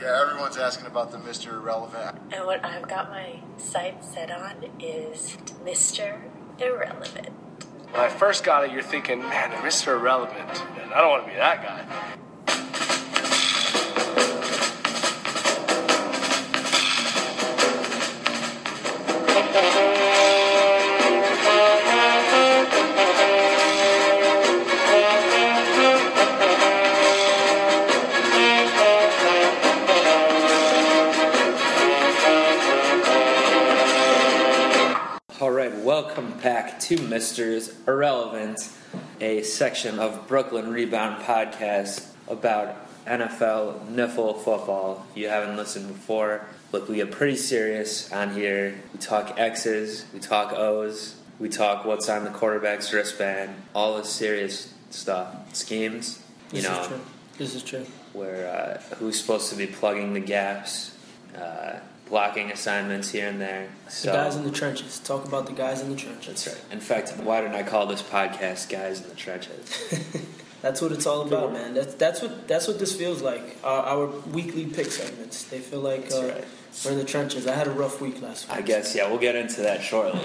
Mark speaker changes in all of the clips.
Speaker 1: Yeah, everyone's asking about the Mr. Irrelevant.
Speaker 2: And what I've got my sights set on is Mr. Irrelevant.
Speaker 3: When I first got it, you're thinking, man, the Mr. Irrelevant. And I don't want to be that guy.
Speaker 4: To Mr.'s Irrelevant, a section of Brooklyn Rebound podcast about NFL niffle football. If you haven't listened before, look, we get pretty serious on here. We talk X's, we talk O's, we talk what's on the quarterback's wristband, all this serious stuff, schemes, you
Speaker 5: This
Speaker 4: know,
Speaker 5: is true. This is true.
Speaker 4: where uh, who's supposed to be plugging the gaps, uh, blocking assignments here and there. So,
Speaker 5: The guys in the trenches. Talk about the guys in the trenches.
Speaker 4: That's right. In fact, why didn't I call this podcast "Guys in the Trenches"?
Speaker 5: That's what it's all about, man. That's that's what that's what this feels like. Our, our weekly pick segments. They feel like uh,
Speaker 4: right.
Speaker 5: we're in the trenches. I had a rough week last week.
Speaker 4: I guess yeah, we'll get into that shortly.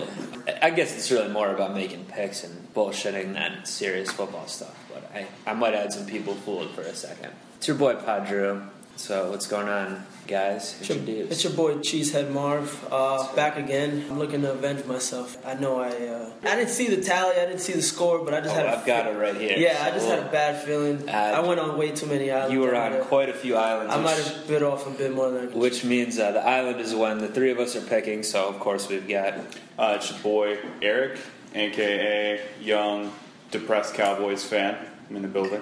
Speaker 4: I- guess it's really more about making picks and bullshitting than serious football stuff. But I, I might add some people fooled for a second. It's your boy Pod Drew. So what's going on, guys?
Speaker 5: It's your,
Speaker 4: Introduce.
Speaker 5: it's your boy Cheesehead Marv, uh, back again. I'm looking to avenge myself. I know I uh, I didn't see the tally, I didn't see the score, but I just
Speaker 4: Oh,
Speaker 5: had a
Speaker 4: I've got it right here.
Speaker 5: yeah, I just
Speaker 4: So,
Speaker 5: had a bad feeling.
Speaker 4: Uh,
Speaker 5: I went on way too many islands.
Speaker 4: You were on
Speaker 5: might
Speaker 4: quite a few islands.
Speaker 5: I might have bit off a bit more than I could.
Speaker 4: Which means uh, the island is one the three of us are picking. So of course we've got
Speaker 6: Uh, it's your boy Eric, aka young depressed Cowboys fan. I'm in the building.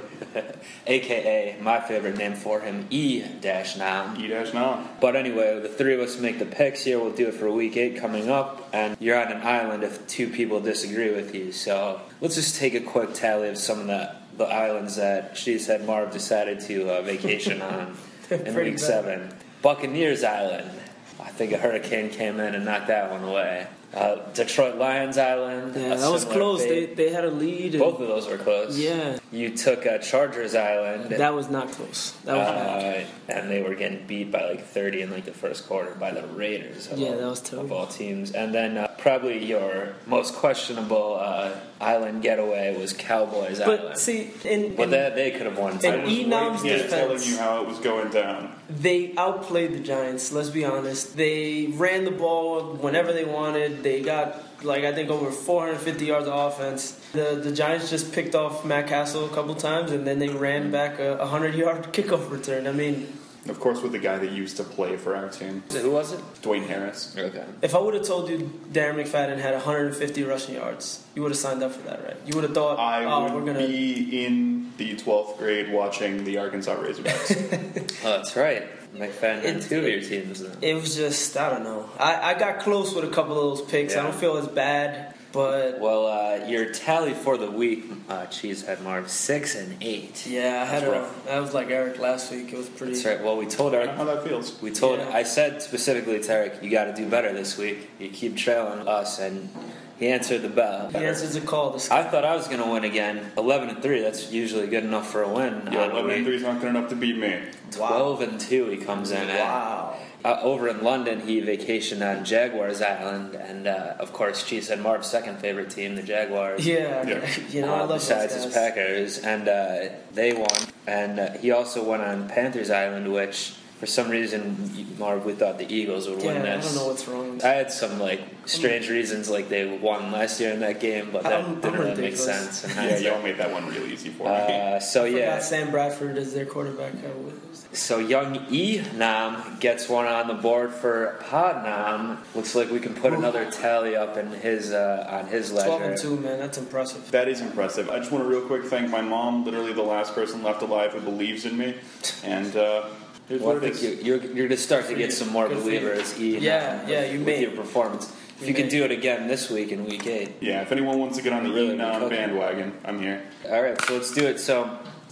Speaker 4: AKA my favorite name for him, E dash now.
Speaker 6: E dash now.
Speaker 4: But anyway, the three of us make the picks here. We'll do it for week eight coming up, and you're on an island if two people disagree with you. So let's just take a quick tally of some of the the islands that Cheesehead Marv decided to uh, vacation on in week
Speaker 5: bad.
Speaker 4: seven. Buccaneers Island. I think a hurricane came in and knocked that one away. Uh, Detroit Lions Island.
Speaker 5: yeah, that was close. They,
Speaker 4: fate.
Speaker 5: they had a lead. And
Speaker 4: Both of those were close.
Speaker 5: Yeah.
Speaker 4: You took uh, Chargers Island.
Speaker 5: That was not close. That was bad.
Speaker 4: Uh, and they were getting beat by like 30 in like the first quarter by the Raiders. Of
Speaker 5: Yeah,
Speaker 4: all,
Speaker 5: that was
Speaker 4: tough.
Speaker 5: Of
Speaker 4: all teams. And then uh, probably your most questionable uh, island getaway was Cowboys
Speaker 5: But
Speaker 4: Island.
Speaker 5: see, in,
Speaker 4: but
Speaker 5: in
Speaker 4: they, they could have won.
Speaker 5: And.
Speaker 6: I was
Speaker 5: Enam's
Speaker 6: right here telling you how it was going down.
Speaker 5: they outplayed the Giants. Let's be honest. They ran the ball whenever they wanted. They got like I think over 450 yards of offense. The the Giants just picked off Matt Cassel a couple times, and then they ran back a 100 yard kickoff return. I mean,
Speaker 6: Of course, with the guy that used to play for our team,
Speaker 4: Who was it?
Speaker 6: Dwayne Harris.
Speaker 4: Okay.
Speaker 5: if I would have told you Darren McFadden had 150 rushing yards, you would have signed up for that, right? You would have thought,
Speaker 6: I
Speaker 5: oh,
Speaker 6: would
Speaker 5: we're gonna.
Speaker 6: be in the 12th grade watching the Arkansas Razorbacks.
Speaker 4: Oh, that's right. McFadden had
Speaker 5: It-
Speaker 4: two of your teams then.
Speaker 5: It was just I don't know. I, I got close with a couple of those picks. I don't feel as bad, but
Speaker 4: Well, uh, your tally for the week, uh, Cheesehead Marv, six and eight.
Speaker 5: yeah, I had
Speaker 6: That's
Speaker 5: a.
Speaker 6: rough.
Speaker 5: I was like Eric last week. It was pretty.
Speaker 4: That's right. Well, we told Eric
Speaker 6: how that feels.
Speaker 4: We told.
Speaker 5: Yeah.
Speaker 4: I said specifically to Eric, "You got to do better this week. You keep trailing us," and he answered the bell.
Speaker 5: He answers the call. This
Speaker 4: I thought I was going to win again. Eleven and three. That's usually good enough for a win.
Speaker 6: Yeah,
Speaker 4: on a
Speaker 6: 11 and 3 is not good enough to beat me.
Speaker 4: Twelve and two. He comes in. at.
Speaker 5: Wow.
Speaker 4: Uh, over in London, he vacationed on Jaguars Island, and uh, of course, Cheesehead Marv's second favorite team, the Jaguars.
Speaker 5: Yeah,
Speaker 6: Yeah.
Speaker 5: you know I
Speaker 4: uh,
Speaker 5: love those
Speaker 4: besides his Packers, and uh, they won. And uh, he also went on Panthers Island, which for some reason, Marv, we thought the Eagles would
Speaker 5: Yeah,
Speaker 4: win
Speaker 5: I
Speaker 4: this.
Speaker 5: don't know what's wrong.
Speaker 4: I had some like strange reasons, like they won last year in that game, but that
Speaker 5: I'm-
Speaker 4: didn't
Speaker 5: I'm
Speaker 4: really make sense. in
Speaker 6: Yeah,
Speaker 4: hindsight.
Speaker 6: y'all made that one real easy for me.
Speaker 4: Uh, so
Speaker 5: I
Speaker 4: yeah,
Speaker 5: Sam Bradford is their quarterback. Uh,
Speaker 4: so young E Nam gets one on the board for Pod Nam. Looks like we can put another tally up in his uh, on his ledger.
Speaker 5: Twelve and two, man. That's impressive.
Speaker 6: That is impressive. I just want to real quick thank my mom, literally the last person left alive who believes in me. And uh, here's
Speaker 4: Well, I think
Speaker 6: is.
Speaker 4: you, you're, you're going to start to get some more
Speaker 5: Good
Speaker 4: believers.
Speaker 5: Yeah,
Speaker 4: Nam,
Speaker 5: yeah,
Speaker 4: with-
Speaker 5: you
Speaker 4: with
Speaker 5: may.
Speaker 4: your performance. If
Speaker 5: You
Speaker 4: you can do it again this week in week eight.
Speaker 6: Yeah, if anyone wants to get on the
Speaker 4: Really
Speaker 6: really
Speaker 4: good cooking.
Speaker 6: bandwagon, I'm here.
Speaker 4: All right, so let's do it. So,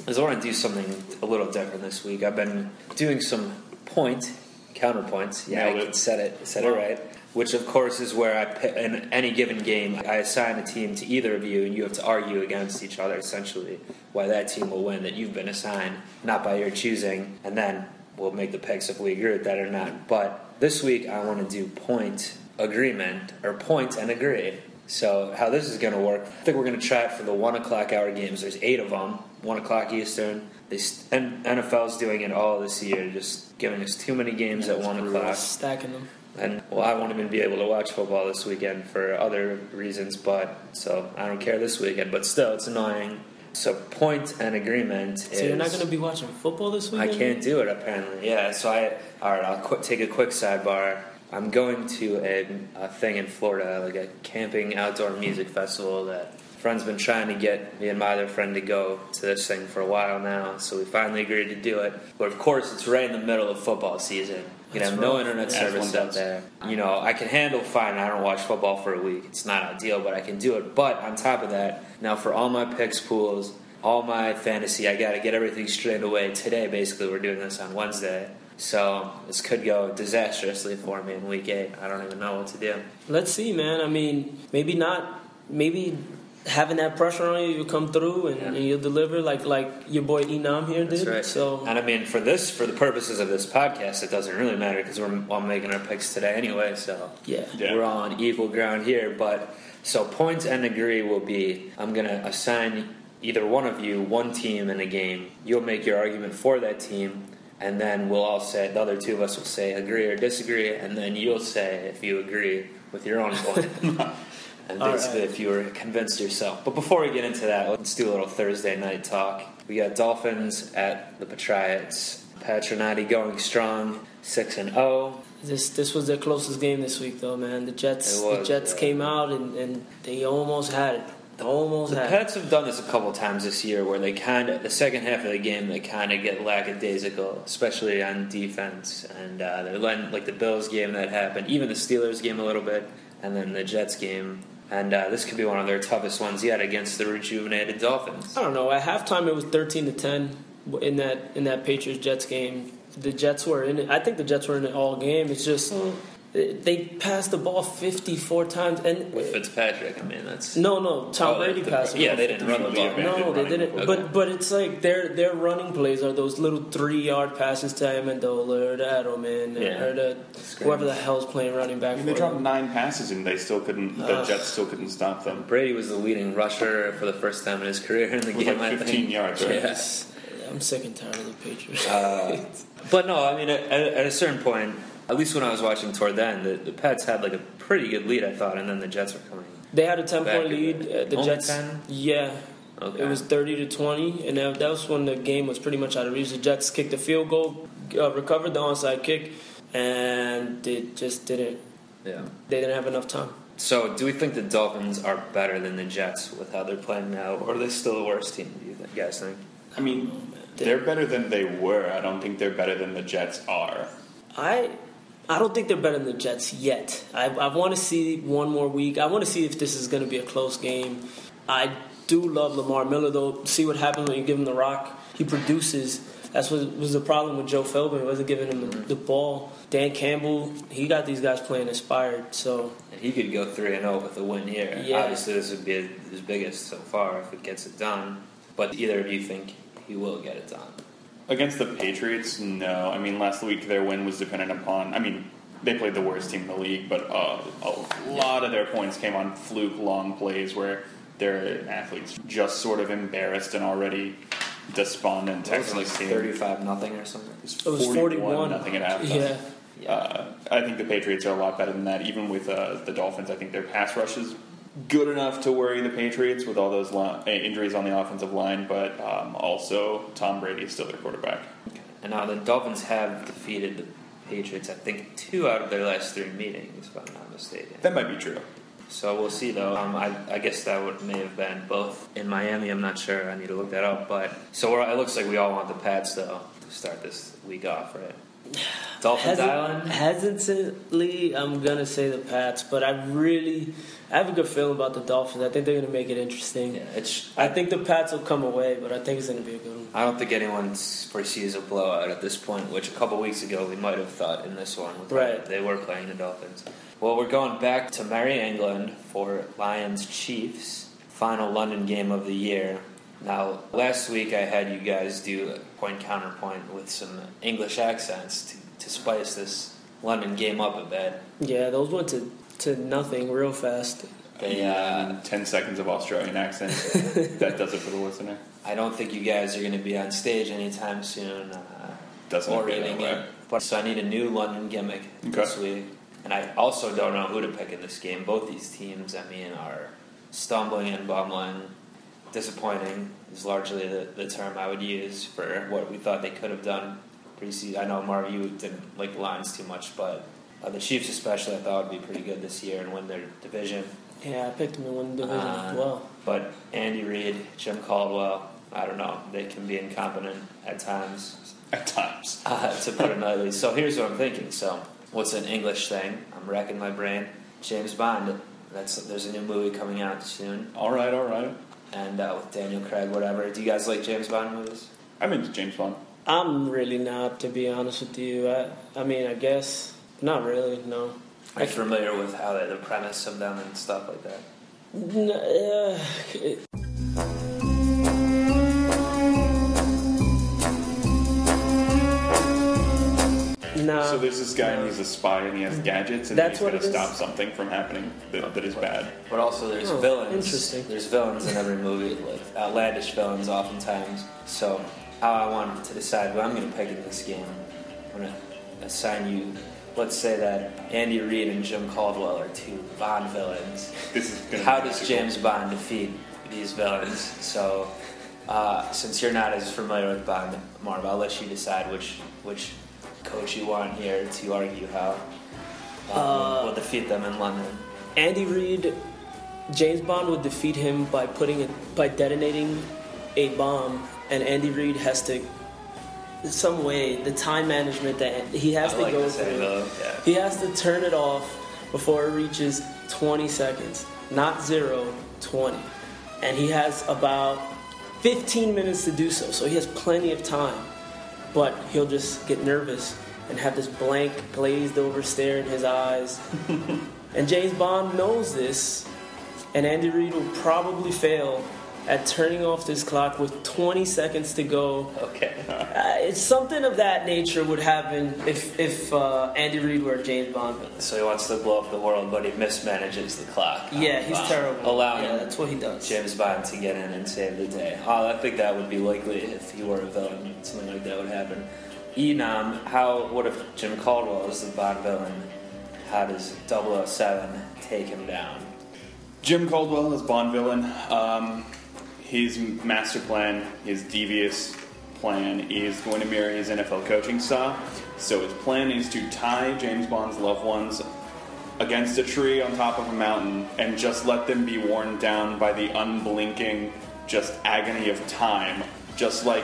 Speaker 4: I want to do something a little different this week. I've been doing some point counterpoints. Yeah,
Speaker 6: Nailed
Speaker 4: I
Speaker 6: it.
Speaker 4: can set it, set it right. Which, of course, is where I pick, in any given game I assign a team to either of you, and you have to argue against each other essentially why that team will win that you've been assigned, not by your choosing, and then we'll make the picks if we agree with that or not. But this week I want to do point agreement or point and agree. So how this is going to work? I think we're going to try it for the one o'clock hour games. There's eight of them, one o'clock Eastern. They st- and NFL's doing it all this year, just giving us too many games at one o'clock.
Speaker 5: Stacking them.
Speaker 4: And well, I won't even be able to watch football this weekend for other reasons, but so I don't care this weekend. But still, it's annoying. So point and agreement
Speaker 5: So
Speaker 4: is
Speaker 5: you're not going to be watching football this weekend.
Speaker 4: I can't do it apparently. Yeah, so I all right. I'll qu- take a quick sidebar. I'm going to a, a thing in Florida, like a camping outdoor music festival that friend's been trying to get me and my other friend to go to this thing for a while now. So we finally agreed to do it. But of course, it's right in the middle of football season. You
Speaker 5: That's
Speaker 4: have no internet
Speaker 6: As
Speaker 4: service out there. You know, I can handle fine. I don't watch football for a week. It's not ideal, but I can do it. But on top of that, now for all my picks pools, all my fantasy, I got to get everything straightened away today. Basically, we're doing this on Wednesday. So this could go disastrously for me in week eight. I don't even know what to do.
Speaker 5: Let's see, man. I mean, maybe not. Maybe having that pressure on you, you come through and,
Speaker 4: Yeah.
Speaker 5: and you'll deliver like like your boy Enam here
Speaker 4: That's
Speaker 5: did.
Speaker 4: right.
Speaker 5: So
Speaker 4: and I mean, for this, for the purposes of this podcast, it doesn't really matter because we're all making our picks today anyway. So
Speaker 5: yeah,
Speaker 6: Yeah.
Speaker 4: we're on equal ground here. But so points and agree will be I'm going to assign either one of you one team in a game. You'll make your argument for that team, and then we'll all say the other two of us will say agree or disagree, and then you'll say if you agree with your own point. And
Speaker 5: All
Speaker 4: basically,
Speaker 5: right.
Speaker 4: if you were convinced yourself. But before we get into that, let's do a little Thursday night talk. We got Dolphins at the Patriots. Patronati going strong, six and oh. zero.
Speaker 5: this this was their closest game this week, though, man. The Jets
Speaker 4: was,
Speaker 5: the Jets
Speaker 4: yeah.
Speaker 5: came out and, and they almost had it. They almost
Speaker 4: The
Speaker 5: had
Speaker 4: Pats have done this a couple times this year, where they kind of the second half of the game they kind of get lackadaisical, especially on defense, and uh, they're letting like the Bills game that happened, even the Steelers game a little bit, and then the Jets game, and uh, this could be one of their toughest ones yet against the rejuvenated Dolphins.
Speaker 5: I don't know. At halftime, it was thirteen to ten in that in that Patriots Jets game. The Jets were in it. I think the Jets were in it all game. It's just they passed the ball fifty four times, and
Speaker 4: With Fitzpatrick, I mean that's
Speaker 5: no, no, Tom
Speaker 4: Oh,
Speaker 5: Brady
Speaker 4: the-
Speaker 5: passed. the
Speaker 4: yeah, they didn't run the ball.
Speaker 5: No, they didn't.
Speaker 6: the
Speaker 5: But but it's like their their running plays are those little three yard passes to Amendola or to Edelman
Speaker 4: Yeah.
Speaker 5: or to whoever the hell's playing running back
Speaker 6: I mean,
Speaker 5: for
Speaker 6: they dropped
Speaker 5: them.
Speaker 6: nine passes and they still couldn't. The
Speaker 5: Ugh.
Speaker 6: Jets still couldn't stop them.
Speaker 4: Brady was the leading rusher for the first time in his career in the
Speaker 6: It was
Speaker 4: game.
Speaker 6: like
Speaker 4: I
Speaker 6: 15
Speaker 4: think.
Speaker 6: yards, right?
Speaker 4: Yeah.
Speaker 5: I'm sick and tired of the Patriots.
Speaker 4: Uh, but no, I mean, at, at a certain point, at least when I was watching toward then, the, the Pats had like a pretty good lead, I thought, and then the Jets were coming.
Speaker 5: they had a ten point lead.
Speaker 4: the-
Speaker 5: Uh, the Jets,
Speaker 4: 10?
Speaker 5: yeah,
Speaker 4: Okay.
Speaker 5: It was 30 to 20, and that, that was when the game was pretty much out of reach. The Jets kicked the field goal, uh, recovered the onside kick, and they just didn't.
Speaker 4: yeah.
Speaker 5: They didn't have enough time.
Speaker 4: So, do we think the Dolphins are better than the Jets with how they're playing now, or are they still the worst team? Do you think, guys think?
Speaker 6: I mean, they're better than they were. I don't think they're better than the Jets are.
Speaker 5: I I don't think they're better than the Jets yet. I, I want to see one more week. I want to see if this is going to be a close game. I do love Lamar Miller though. See what happens when you give him the rock. He produces. That's what was the problem with Joe Philbin. He wasn't giving him the, the ball. Dan Campbell, he got these guys playing inspired. So and
Speaker 4: He could go three and zero with a win here.
Speaker 5: Yeah.
Speaker 4: Obviously, this would be his biggest so far if it gets it done. But either of you think he will get it done?
Speaker 6: Against the Patriots, no. I mean, last week their win was dependent upon. I mean, they played the worst team in the league, but uh, a lot of their points came on fluke long plays where their athletes just sort of embarrassed and already despondent
Speaker 4: It was
Speaker 6: Texans
Speaker 4: like
Speaker 6: team.
Speaker 4: thirty-five nothing or something.
Speaker 5: it was 41.
Speaker 6: nothing at halftime.
Speaker 5: Yeah.
Speaker 6: Uh, I think the Patriots are a lot better than that. Even with uh, the Dolphins, I think their pass rush is good enough to worry the Patriots with all those uh, injuries on the offensive line. But um, also, Tom Brady is still their quarterback.
Speaker 4: And now the Dolphins have defeated the Patriots. I think two out of their last three meetings, if I'm not mistaken.
Speaker 6: That might be true.
Speaker 4: So we'll see, though. Um, I, I guess that would, may have been both in Miami. I'm not sure. I need to look that up. But so we're, it looks like we all want the Pats, though, to start this week off, right? Dolphins
Speaker 5: Hesit-
Speaker 4: Island.
Speaker 5: hesitantly, I'm gonna say the Pats, but I really, I have a good feeling about the Dolphins. I think they're gonna make it interesting.
Speaker 4: Yeah, it's.
Speaker 5: I think the Pats will come away, but I think it's gonna be a good one.
Speaker 4: I don't think anyone foresees a blowout at this point, which a couple weeks ago we might have thought in this one. with-
Speaker 5: Right.
Speaker 4: They were playing the Dolphins. Well, we're going back to Merry England for Lions Chiefs, final London game of the year. Now, last week I had you guys do a point counterpoint with some English accents to, to spice this London game up a bit.
Speaker 5: Yeah, those went to, to nothing real fast.
Speaker 4: They, uh,
Speaker 6: ten seconds of Australian accent. that does it for the listener.
Speaker 4: I don't think you guys are going to be on stage anytime soon. Uh,
Speaker 6: Doesn't appear that way.
Speaker 4: it. But so I need a new London gimmick
Speaker 6: Okay.
Speaker 4: this week, and I also don't know who to pick in this game. Both these teams, I mean, are stumbling and bumbling. Disappointing is largely the, the term I would use for what we thought they could have done preseason. I know Marv, you didn't like the Lions too much, but uh, the Chiefs especially, I thought would be pretty good this year and win their division.
Speaker 5: Yeah, I picked him in one division
Speaker 4: Uh,
Speaker 5: as well.
Speaker 4: But Andy Reid, Jim Caldwell, I don't know. They can be incompetent at times,
Speaker 6: At times.
Speaker 4: uh, to put it mildly. So here's what I'm thinking. So what's an English thing? I'm racking my brain. James Bond. That's there's a new movie coming out soon,
Speaker 6: All right, all right.
Speaker 4: And uh, with Daniel Craig, whatever. Do you guys like James Bond movies?
Speaker 6: I'm into James Bond.
Speaker 5: I'm really not, to be honest with you. I, I mean, I guess not really. No.
Speaker 4: Are you familiar with how they, the premise of them and stuff like that?
Speaker 5: N- uh, it- no.
Speaker 6: So there's this guy and he's a spy and he has gadgets and
Speaker 5: That's
Speaker 6: he's
Speaker 5: what
Speaker 6: going to
Speaker 5: it is?
Speaker 6: stop something from happening that, that is bad.
Speaker 4: But also, there's
Speaker 5: Oh,
Speaker 4: villains.
Speaker 5: interesting.
Speaker 4: There's villains in every movie, like outlandish villains, oftentimes. So, how I wanted to decide who I'm going to pick in this game, I'm going to assign you. Let's say that Andy Reid and Jim Caldwell are two Bond villains.
Speaker 6: This is going to
Speaker 4: How does James Bond defeat these villains? So, uh, since you're not as familiar with Bond, Marv, I'll let you decide which which coach you want here to argue how Bond
Speaker 5: Uh,
Speaker 4: will defeat them in London.
Speaker 5: Andy Reid, James Bond would defeat him by putting it by detonating a bomb, and Andy Reid has to some way the time management that he has
Speaker 4: I
Speaker 5: to
Speaker 4: like
Speaker 5: go through.
Speaker 4: yeah.
Speaker 5: He has to turn it off before it reaches 20 seconds, not zero, 20, and he has about 15 minutes to do so. So he has plenty of time, but he'll just get nervous and have this blank, glazed over stare in his eyes. And James Bond knows this, and Andy Reid will probably fail at turning off this clock with 20 seconds to go.
Speaker 4: Okay.
Speaker 5: Uh, it's something of that nature would happen if if uh, Andy Reid were James Bond.
Speaker 4: So he wants to blow up the world, but he mismanages the clock.
Speaker 5: Yeah, he's
Speaker 4: Wow.
Speaker 5: terrible.
Speaker 4: Allowing
Speaker 5: yeah, that's what he does.
Speaker 4: James Bond to get in and save the day. Oh, I think that would be likely if he were a villain. Something like that would happen. Enam, how? What if Jim Caldwell is the Bond villain? How does 007 take him down?
Speaker 6: Jim Caldwell is Bond villain. Um, his master plan, his devious plan, is going to mirror his NFL coaching style. So his plan is to tie James Bond's loved ones against a tree on top of a mountain and just let them be worn down by the unblinking, just agony of time, just like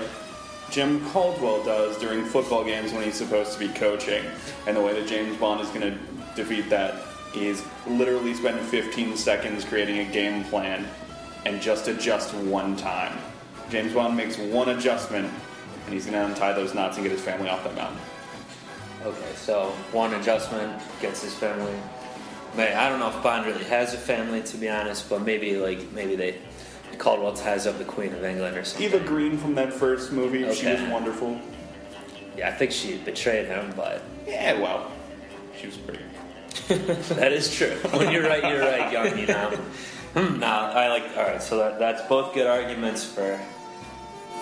Speaker 6: Jim Caldwell does during football games when he's supposed to be coaching. And the way that James Bond is going to defeat that is literally spend 15 seconds creating a game plan and just adjust one time. James Bond makes one adjustment and he's going to untie those knots and get his family off that mountain.
Speaker 4: Okay, so one adjustment gets his family. May I don't know if Bond really has a family, to be honest, but maybe like maybe they Caldwell ties up the Queen of England or something.
Speaker 6: Eva Green from that first movie, she was wonderful.
Speaker 4: Yeah, I think she betrayed him, but
Speaker 6: Yeah, well, she was pretty.
Speaker 4: that is true. When you're right, you're right, young you know. Nah, I like. All right, so that, that's both good arguments for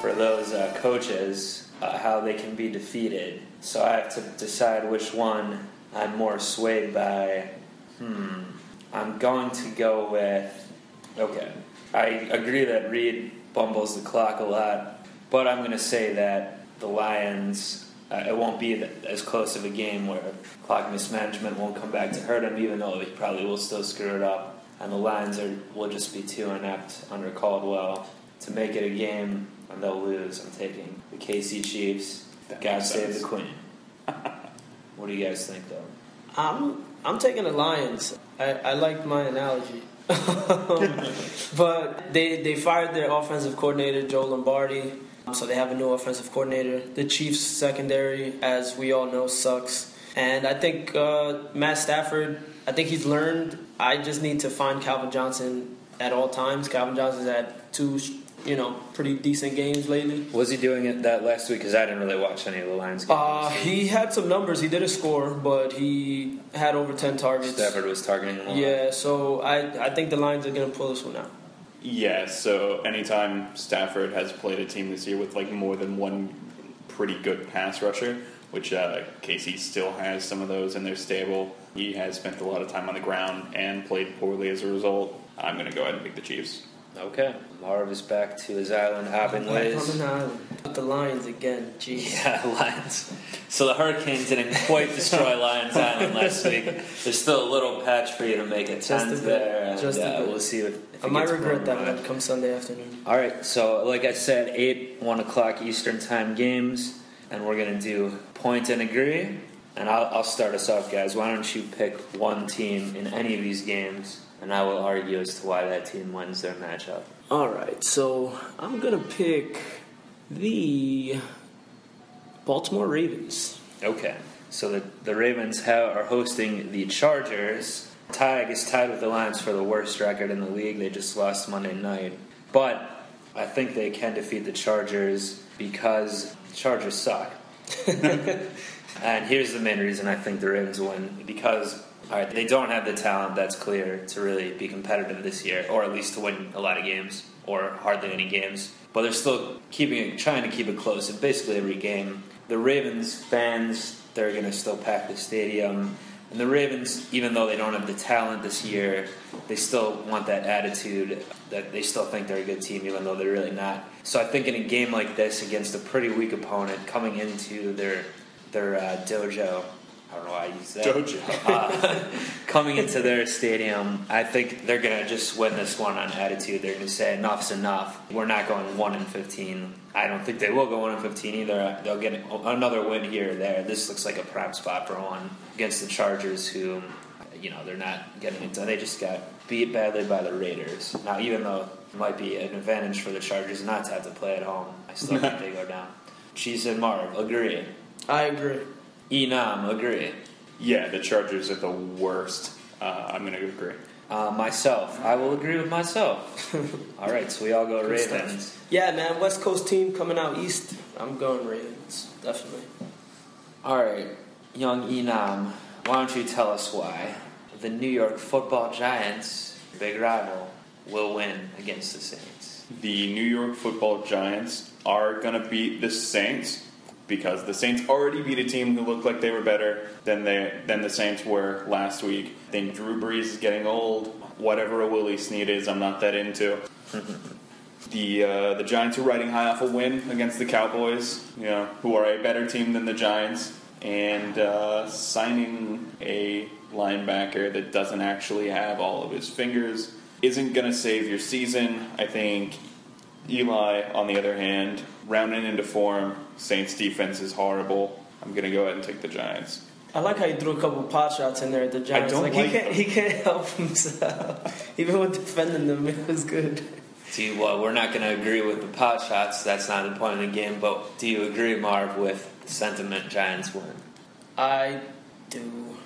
Speaker 4: for those uh, coaches uh, how they can be defeated. So I have to decide which one I'm more swayed by. Hmm. I'm going to go with. Okay, I agree that Reid bumbles the clock a lot, but I'm going to say that the Lions. Uh, it won't be as close of a game where clock mismanagement won't come back to hurt him, even though he probably will still screw it up. And the Lions are will just be too inept under Caldwell to make it a game, and they'll lose. I'm taking the KC Chiefs.
Speaker 6: That
Speaker 4: God
Speaker 6: makes
Speaker 4: save
Speaker 6: sense.
Speaker 4: the Queen. what do you guys think, though?
Speaker 5: I'm I'm taking the Lions. I, I liked my analogy. but they they fired their offensive coordinator Joe Lombardi, so they have a new offensive coordinator. The Chiefs secondary, as we all know, sucks. And I think uh, Matt Stafford, I think he's learned. I just need to find Calvin Johnson at all times. Calvin Johnson's had two you know, pretty decent games lately.
Speaker 4: Was he doing it that last week? Because I didn't really watch any of the Lions games.
Speaker 5: Uh, he had some numbers. He did a score, but he had over 10 targets.
Speaker 4: Stafford was targeting him. a lot.
Speaker 5: Yeah, so I, I think the Lions are going to pull this one out.
Speaker 6: Yeah, so anytime Stafford has played a team this year with like more than one pretty good pass rusher, which uh, KC still has some of those in their stable, he has spent a lot of time on the ground and played poorly as a result. I'm going to go ahead and pick the Chiefs.
Speaker 4: Okay. Marv is back to his island hopping
Speaker 5: Back
Speaker 4: ways.
Speaker 5: on an island. The Lions again. Jeez.
Speaker 4: Yeah, Lions. So the Hurricanes didn't quite destroy Lions Island last week. There's still a little patch for you to make it
Speaker 5: Just a
Speaker 4: 10th
Speaker 5: bit.
Speaker 4: there. And,
Speaker 5: Just a
Speaker 4: uh,
Speaker 5: bit.
Speaker 4: We'll see if, if
Speaker 5: I might regret that one come Sunday afternoon.
Speaker 4: All right, so like I said, eight one o'clock Eastern time games, and we're gonna do point and agree. And I'll, I'll start us off, guys. Why don't you pick one team in any of these games, and I will argue as to why that team wins their matchup.
Speaker 5: All right, so I'm going to pick the Baltimore Ravens.
Speaker 4: Okay, so the the Ravens have, are hosting the Chargers. Tag is tied with the Lions for the worst record in the league. They just lost Monday night, but I think they can defeat the Chargers because the Chargers suck. and here's the main reason I think the Ravens win because all right, they don't have the talent that's clear to really be competitive this year, or at least to win a lot of games, or hardly any games. But they're still keeping it, trying to keep it close in basically every game. The Ravens fans, they're going to still pack the stadium. And the Ravens, even though they don't have the talent this year, they still want that attitude that they still think they're a good team, even though they're really not. So I think in a game like this against a pretty weak opponent, coming into their their uh, dojo, I don't know why I use that.
Speaker 6: Dojo.
Speaker 4: Uh, coming into their stadium, I think they're gonna just win this one on attitude. They're gonna say enough's enough. We're not going one in fifteen. I don't think they will go one in fifteen either. They'll get another win here or there. This looks like a prime spot for one against the Chargers, who, you know, they're not getting it done. They just got beat badly by the Raiders. Now, even though it might be an advantage for the Chargers not to have to play at home, I still think they go down. Cheese and Marv agree.
Speaker 5: I agree.
Speaker 4: Enam agree.
Speaker 6: Yeah, the Chargers are the worst. Uh, I'm going to agree.
Speaker 4: Uh, myself, I will agree with myself. all right, so we all go
Speaker 5: Good stuff.
Speaker 4: Ravens.
Speaker 5: Yeah, man, West Coast team coming out east. I'm going Ravens, definitely.
Speaker 4: All right, young Enam, why don't you tell us why the New York Football Giants, big rival, will win against the Saints?
Speaker 6: The New York Football Giants are going to beat the Saints because the Saints already beat a team who looked like they were better than they than the Saints were last week. I think Drew Brees is getting old. Whatever a Willie Snead is, I'm not that into. the uh, the Giants are riding high off a win against the Cowboys, you know, who are a better team than the Giants, and uh, signing a linebacker that doesn't actually have all of his fingers isn't going to save your season. I think Eli, on the other hand, rounding into form, Saints defense is horrible. I'm going to go ahead and take the Giants.
Speaker 5: I like how you threw a couple pot shots in there at the Giants.
Speaker 6: I don't
Speaker 5: like,
Speaker 6: like
Speaker 5: he can't
Speaker 6: them.
Speaker 5: he can't help himself. Even with defending them, it was good.
Speaker 4: Do you, well, we're not going to agree with the pot shots. That's not the point of the game. But do you agree, Marv, with the sentiment Giants win?
Speaker 5: I do.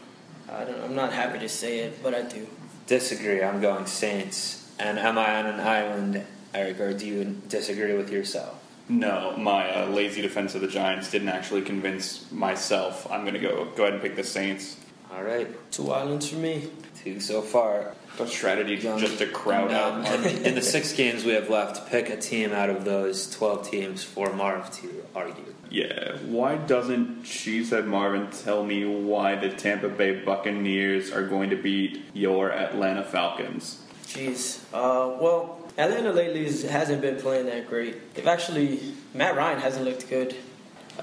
Speaker 5: I don't. I'm not happy to say it, but I do.
Speaker 4: Disagree. I'm going Saints. And am I on an island, Eric, or do you disagree with yourself?
Speaker 6: No, my uh, lazy defense of the Giants didn't actually convince myself. I'm going to go go ahead and pick the Saints.
Speaker 4: All right,
Speaker 5: Two islands for me.
Speaker 4: two so far.
Speaker 6: A strategy
Speaker 4: Young-
Speaker 6: just to crowd out.
Speaker 4: in, the six games we have left, pick a team out of those 12 teams for Marv to argue.
Speaker 6: Yeah, why doesn't Cheesehead Marvin tell me why the Tampa Bay Buccaneers are going to beat your Atlanta Falcons?
Speaker 5: Jeez. Uh, well, Atlanta lately hasn't been playing that great. They've actually Matt Ryan hasn't looked good.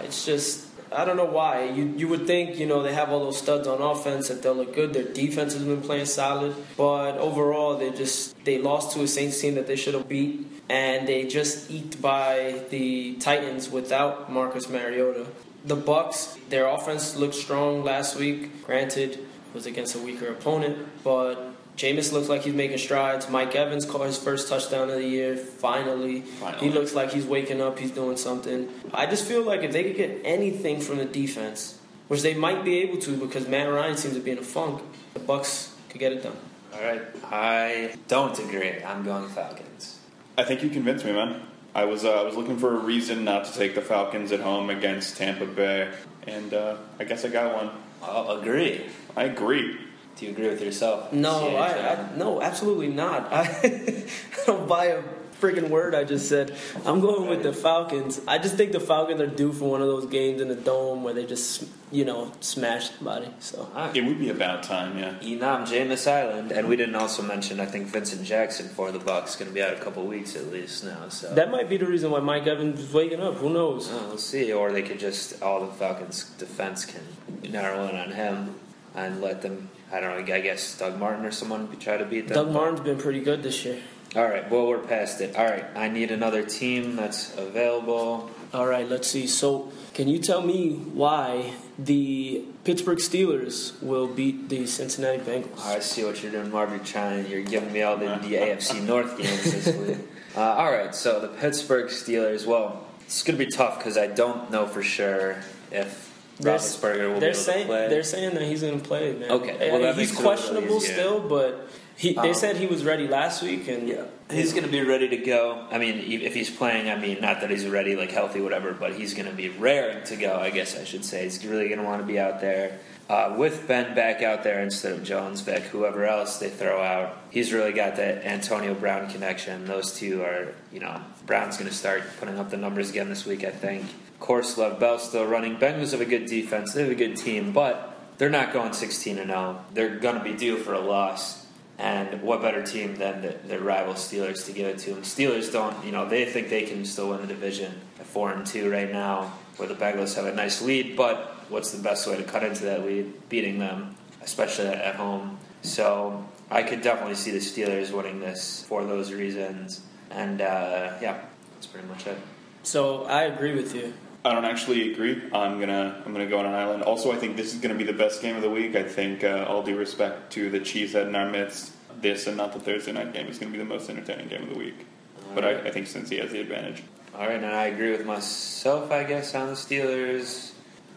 Speaker 5: It's just I don't know why. You you would think you know they have all those studs on offense that they'll look good. Their defense has been playing solid, but overall they just they lost to a Saints team that they should have beat, and they just eked by the Titans without Marcus Mariota. The Bucks, their offense looked strong last week. Granted, it was against a weaker opponent, but Jameis looks like he's making strides. Mike Evans caught his first touchdown of the year. Finally.
Speaker 6: Finally.
Speaker 5: He looks like he's waking up. He's doing something. I just feel like if they could get anything from the defense, which they might be able to because Matt Ryan seems to be in a funk, the Bucks could get it done.
Speaker 4: All right, I don't agree. I'm going Falcons.
Speaker 6: I think you convinced me, man. I was uh, I was looking for a reason not to take the Falcons at home against Tampa Bay, and uh, I guess I got one.
Speaker 4: I'll agree.
Speaker 6: I agree.
Speaker 4: Do you agree with yourself?
Speaker 5: No, I,
Speaker 4: uh,
Speaker 5: I no, absolutely not. I, I don't buy a freaking word I just said. I'm going with the Falcons. I just think the Falcons are due for one of those games in the dome where they just you know smash somebody. So
Speaker 6: It would be about time, yeah.
Speaker 4: Enam Jameis Island, and we didn't also mention. I think Vincent Jackson for the Bucks is going to be out a couple weeks at least now. So
Speaker 5: that might be the reason why Mike Evans is waking up. Who knows?
Speaker 4: Oh, we'll see. Or they could just all the Falcons' defense can narrow in on him and let them. I don't know. I guess Doug Martin or someone try to beat them.
Speaker 5: Doug Martin's been pretty good this year.
Speaker 4: All right. Well, we're past it. All right. I need another team that's available.
Speaker 5: All right, let's see. So, can you tell me why the Pittsburgh Steelers will beat the Cincinnati Bengals?
Speaker 4: I see what you're doing, Marv. You're trying. You're giving me all the, the AFC North games this week. Uh, all right. So the Pittsburgh Steelers. Well, it's going to be tough because I don't know for sure if Roethlisberger will
Speaker 5: they're
Speaker 4: able
Speaker 5: saying
Speaker 4: to play.
Speaker 5: they're saying that he's going to play, man.
Speaker 4: Okay, well, that
Speaker 5: he's
Speaker 4: makes it a little
Speaker 5: questionable
Speaker 4: easier.
Speaker 5: still, but he they
Speaker 4: Um,
Speaker 5: said he was ready last week, and
Speaker 4: Yeah, he's going to be ready to go. I mean, if he's playing, I mean, not that he's ready, like healthy, whatever, but he's going to be raring to go. I guess I should say he's really going to want to be out there uh, with Ben back out there instead of Jones Beck, Whoever else they throw out, he's really got that Antonio Brown connection. Those two are, you know, Brown's going to start putting up the numbers again this week. I think. Course, Lev Bell still running. Bengals have a good defense. They have a good team, but they're not going 16 and 0. They're going to be due for a loss. And what better team than the, rival Steelers to give it to them? Steelers don't, you know, they think they can still win the division at four and two right now, where the Bengals have a nice lead. But what's the best way to cut into that lead? Beating them, especially at home. So I could definitely see the Steelers winning this for those reasons. And uh, yeah, that's pretty much it.
Speaker 5: so I agree with you.
Speaker 6: I don't actually agree. I'm gonna I'm gonna go on an island. Also, I think this is gonna be the best game of the week. I think uh, all due respect to the cheesehead in our midst, this and not the Thursday night game is gonna be the most entertaining game of the week. But I, I think he has the advantage.
Speaker 4: All right, and I agree with myself, I guess, on the Steelers.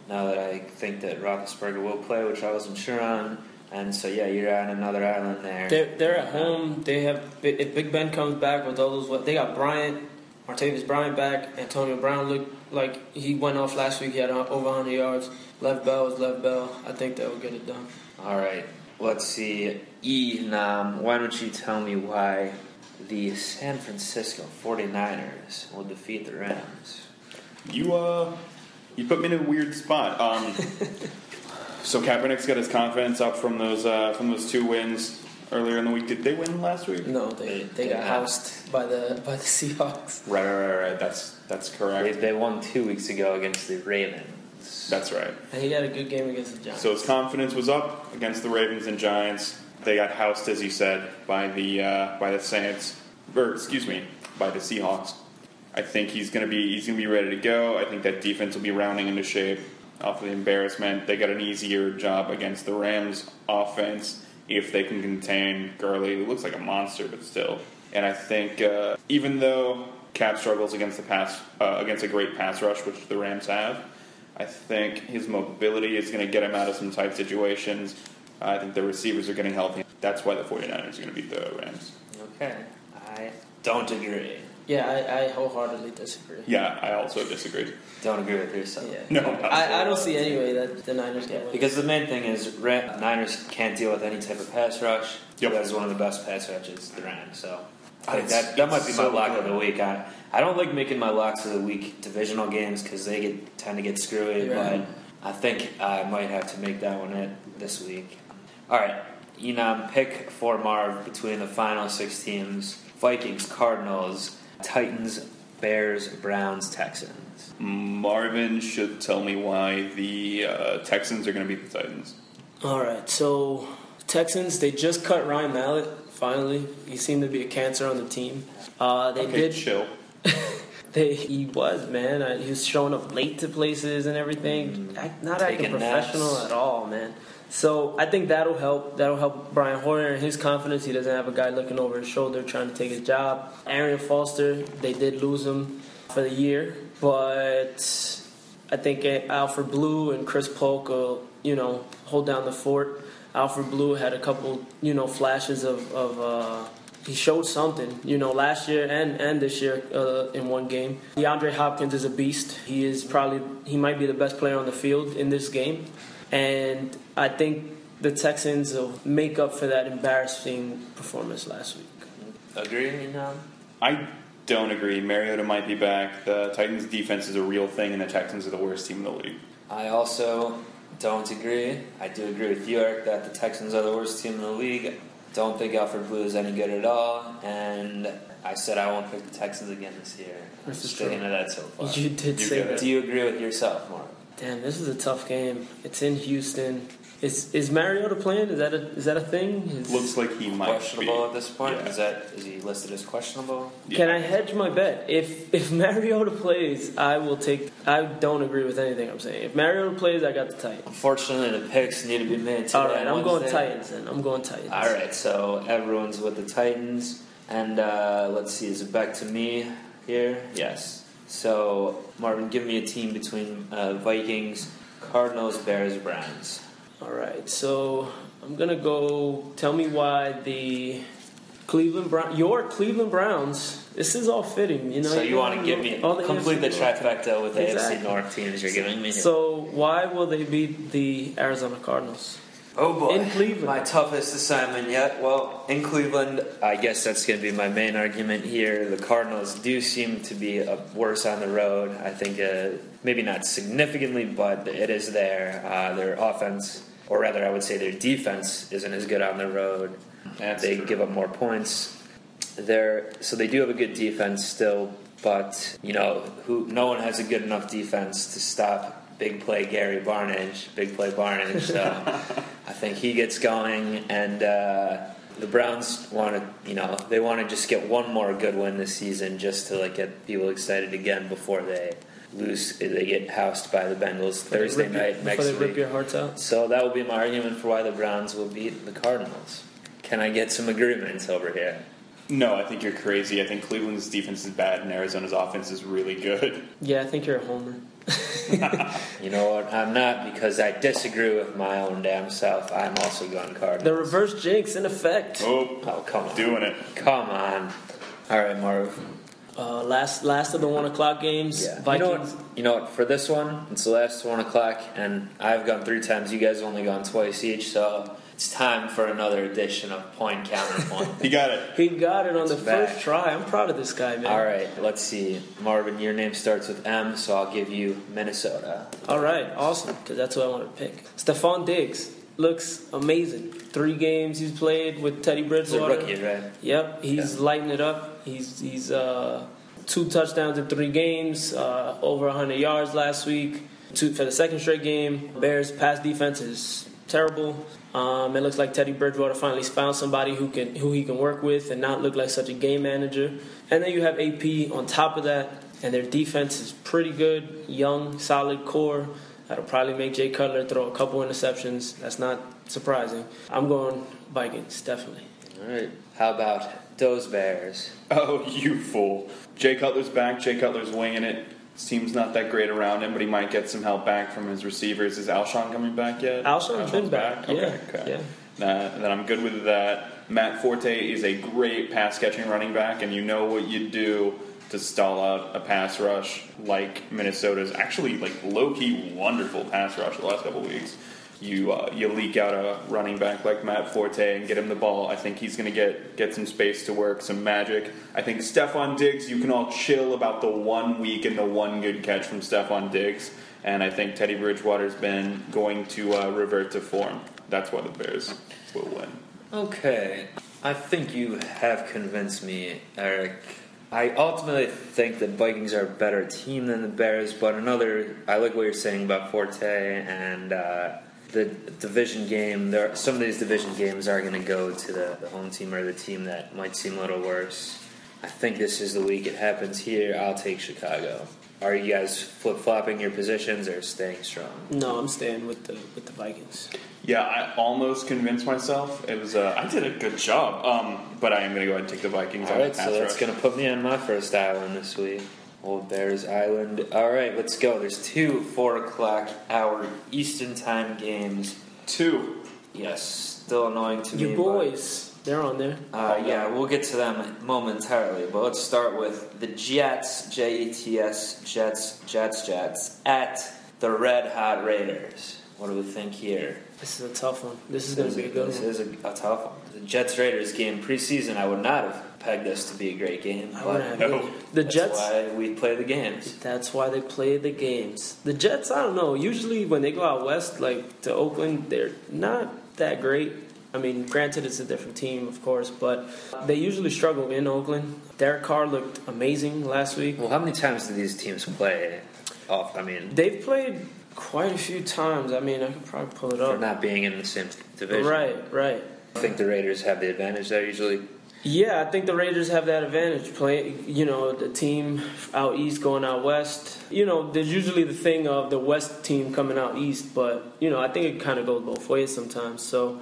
Speaker 4: Now that I think that Roethlisberger will play, which I wasn't sure on, and so yeah, you're on another island there.
Speaker 5: They're they're at home. They have if Big Ben comes back with all those, what they got Bryant, Martavis Bryant back. Antonio Brown looked like he went off last week. He had over 100 yards. Left Bell is left Bell. I think that will get it done.
Speaker 4: All right, let's see. E Nam, why don't you tell me why the San Francisco 49ers will defeat the Rams?
Speaker 6: You uh, you put me in a weird spot. Um, so Kaepernick's got his confidence up from those uh, from those two wins earlier in the week. Did they win last week?
Speaker 5: No, they
Speaker 4: They-
Speaker 5: they
Speaker 4: they
Speaker 5: got
Speaker 4: got-
Speaker 5: housed by the by the Seahawks.
Speaker 6: Right, right, right, right. That's that's
Speaker 4: They,
Speaker 6: correct.
Speaker 4: they won two weeks ago against the Ravens.
Speaker 6: That's right.
Speaker 5: And he had a good game against the Giants.
Speaker 6: So his confidence was up against the Ravens and Giants. They got housed, as you said, by the uh, by the Saints, or excuse me, by the Seahawks. I think he's gonna be he's gonna be ready to go. I think that defense will be rounding into shape off of the embarrassment. They got an easier job against the Rams offense if they can contain Gurley, who looks like a monster, but still. And I think uh, even though Cap struggles against the pass uh, against a great pass rush, which the Rams have, I think his mobility is going to get him out of some tight situations. I think the receivers are getting healthy. That's why the 49ers are going to beat the Rams.
Speaker 4: Okay, I don't agree.
Speaker 5: Yeah, I, I wholeheartedly disagree.
Speaker 6: Yeah, I also disagree.
Speaker 4: Don't agree with yourself.
Speaker 5: Yeah.
Speaker 6: No, not
Speaker 5: I, I don't see any way that the Niners can win.
Speaker 4: Because the main thing is, Ra- Niners can't deal with any type of pass rush.
Speaker 6: Yep.
Speaker 4: That is one of the best pass rushes, the Rams. So I think that, that might be
Speaker 6: it's
Speaker 4: my
Speaker 6: so
Speaker 4: lock of
Speaker 6: good.
Speaker 4: the week. I, I don't like making my locks of the week divisional games because they get tend to get screwy.
Speaker 5: Right.
Speaker 4: But I think I might have to make that one it this week. All right, Enam, pick for Marv between the final six teams: Vikings, Cardinals, Titans, Bears, Browns, Texans.
Speaker 6: Marvin should tell me why the uh, Texans are going to beat the Titans.
Speaker 5: All right, so Texans they just cut Ryan Mallett. Finally, he seemed to be a cancer on the team. Uh, they
Speaker 6: Okay,
Speaker 5: did.
Speaker 6: chill.
Speaker 5: They, he was man. Uh, he was showing up late to places and everything. Act, not acting professional
Speaker 4: naps.
Speaker 5: at all, man. So I think that'll help. That'll help Brian Hoyer and his confidence. He doesn't have a guy looking over his shoulder trying to take his job. Arian Foster, they did lose him for the year, but I think Alfred Blue and Chris Polk will, you know, hold down the fort. Alfred Blue had a couple, you know, flashes of, of uh, he showed something. You know, last year and and this year uh, in one game. DeAndre Hopkins is a beast. He is probably he might be the best player on the field in this game, and I think the Texans will make up for that embarrassing performance last week.
Speaker 4: Agree, you?
Speaker 6: I don't agree. Mariota might be back. The Titans' defense is a real thing, and the Texans are the worst team in the league.
Speaker 4: I also don't agree. I do agree with you, Eric, that the Texans are the worst team in the league. Don't think Alfred Blue is any good at all, and I said I won't pick the Texans again this year. I'm
Speaker 5: This is
Speaker 4: sticking
Speaker 5: true.
Speaker 4: to that so far.
Speaker 5: You did
Speaker 6: You
Speaker 5: say that.
Speaker 4: Do you agree with yourself, Mark?
Speaker 5: Damn, this is a tough game. It's in Houston. Is is Mariota playing? Is that a is that a thing? Is-
Speaker 6: Looks like he might
Speaker 4: questionable
Speaker 6: be.
Speaker 4: at this point?
Speaker 6: Yeah.
Speaker 4: Is that is he listed as questionable?
Speaker 5: Can I hedge my bet? If if Mariota plays, I will take. I don't agree with anything I'm saying. If Mariota plays, I got the Titans.
Speaker 4: Unfortunately, the picks need to be made today.
Speaker 5: All right, I'm going
Speaker 4: Wednesday.
Speaker 5: Titans. Then I'm going Titans.
Speaker 4: All right, so everyone's with the Titans, and uh, let's see, is it back to me here? Yes. So Marvin, give me a team between uh, Vikings, Cardinals, Bears, Browns.
Speaker 5: All right, so I'm gonna go. Tell me why the Cleveland Brown, your Cleveland Browns. This is all fitting, you know.
Speaker 4: so you want to give me
Speaker 5: all the
Speaker 4: complete the trifecta with the
Speaker 5: Exactly.
Speaker 4: AFC North teams you're giving me. here.
Speaker 5: So why will they beat the Arizona Cardinals?
Speaker 4: Oh boy.
Speaker 5: In Cleveland.
Speaker 4: My toughest assignment yet. Well, in Cleveland, I guess that's going to be my main argument here. The Cardinals do seem to be worse on the road. I think uh, maybe not significantly, but it is there. Uh, their offense, or rather, I would say their defense, isn't as good on the road.
Speaker 6: That's
Speaker 4: they
Speaker 6: true.
Speaker 4: give up more points. They're, so they do have a good defense still, but you know, who? No one has a good enough defense to stop big play Gary Barnidge. Big play Barnidge. So I think he gets going, and uh, the Browns want to, you know, they want to just get one more good win this season, just to like get people excited again before they lose. They get housed by the Bengals Thursday
Speaker 5: Rip your-
Speaker 4: night next
Speaker 5: before they
Speaker 4: week.
Speaker 5: rip your hearts out.
Speaker 4: So that will be my argument for why the Browns will beat the Cardinals. Can I get some agreements over here?
Speaker 6: No, I think you're crazy. I think Cleveland's defense is bad, and Arizona's offense is really good.
Speaker 5: Yeah, I think you're a homer.
Speaker 4: You know what? I'm not because I disagree with my own damn self. I'm also going
Speaker 5: card.
Speaker 4: The
Speaker 5: reverse jinx in effect.
Speaker 6: Oh,
Speaker 4: Oh, come on.
Speaker 6: doing it.
Speaker 4: Come on. All right, Marv.
Speaker 5: Uh, last last of the one o'clock games.
Speaker 4: Yeah. You know, what, you know what? For this one, it's the last one o'clock, and I've gone three times. You guys have only gone twice each, so it's time for another edition of Point Counterpoint.
Speaker 6: He got it.
Speaker 5: He got it on the
Speaker 4: back.
Speaker 5: first try. I'm proud of this guy, man.
Speaker 4: All right, let's see. Marvin, your name starts with M, so I'll give you Minnesota.
Speaker 5: All right, awesome. Because that's what I want to pick. Stefon Diggs looks amazing. Three games he's played with Teddy Bridgewater.
Speaker 4: He's a
Speaker 5: Bridgewater.
Speaker 4: rookie, right?
Speaker 5: Yep, he's lighting it up. He's he's uh, two touchdowns in three games, uh, over 100 yards last week. Two for the second straight game. Bears pass defense is terrible. Um, it looks like Teddy Bridgewater finally found somebody who can who he can work with and not look like such a game manager. And then you have AP on top of that, and their defense is pretty good, young, solid core. That'll probably make Jay Cutler throw a couple interceptions. That's not surprising. I'm going Vikings, definitely.
Speaker 4: All right. How about those Bears?
Speaker 6: Oh, you fool. Jay Cutler's back. Jay Cutler's winging it. His team's not that great around him, but he might get some help back from his receivers. Is Alshon coming back yet?
Speaker 5: Alshon's been back,
Speaker 6: Okay,
Speaker 5: yeah,
Speaker 6: okay.
Speaker 5: yeah.
Speaker 6: Nah, then I'm good with that. Matt Forte is a great pass catching running back, and you know what you do to stall out a pass rush like Minnesota's actually like low key wonderful pass rush the last couple weeks. You uh, you leak out a running back like Matt Forte and get him the ball. I think he's going to get get some space to work, some magic. I think Stefon Diggs. You can all chill about the one week and the one good catch from Stefon Diggs, and I think Teddy Bridgewater's been going to uh, revert to form. That's why the Bears will win.
Speaker 4: Okay. I think you have convinced me, Eric. I ultimately think the Vikings are a better team than the Bears, but another, I like what you're saying about Forte and uh, the division game. There, some of these division games are going to go to the, the home team or the team that might seem a little worse. I think this is the week it happens here. I'll take Chicago. Are you guys flip flopping your positions or staying strong?
Speaker 5: No, I'm staying with the with the Vikings.
Speaker 6: Yeah, I almost convinced myself. It was uh, I did a good job, um, but I am going to go ahead and take the Vikings.
Speaker 4: All
Speaker 6: on
Speaker 4: right,
Speaker 6: the
Speaker 4: so
Speaker 6: pass
Speaker 4: that's going to put me on my first island this week. Old Bears Island. All right, let's go. There's two four o'clock hour Eastern time games.
Speaker 6: two.
Speaker 4: Yes, still annoying to
Speaker 5: You
Speaker 4: me.
Speaker 5: You boys. They're on there.
Speaker 4: Uh, yeah, we'll get to them momentarily, but let's start with the Jets, J E T S, Jets, Jets, Jets, at the Red Hot Raiders. What do we think here?
Speaker 5: This is a tough one. This is going to be a good
Speaker 4: this
Speaker 5: one.
Speaker 4: is a, a tough one. The Jets Raiders game preseason, I would not have pegged this to be a great game,
Speaker 5: I
Speaker 4: but
Speaker 5: wouldn't have
Speaker 6: No.
Speaker 5: either. The
Speaker 4: that's
Speaker 5: Jets.
Speaker 4: why we play the games.
Speaker 5: That's why they play the games. The Jets, I don't know. Usually when they go out west, like to Oakland, they're not that great. I mean, granted, it's a different team, of course, but they usually struggle in Oakland. Derek Carr looked amazing last week.
Speaker 4: Well, how many times do these teams play off? I mean,
Speaker 5: They've played quite a few times. I mean, I could probably pull it
Speaker 4: for
Speaker 5: up.
Speaker 4: not being in the same division.
Speaker 5: Right, right.
Speaker 4: I think the Raiders have the advantage there usually.
Speaker 5: Yeah, I think the Raiders have that advantage. Playing, you know, the team out east going out west. You know, there's usually the thing of the west team coming out east, but you know, I think it kind of goes both ways sometimes. So,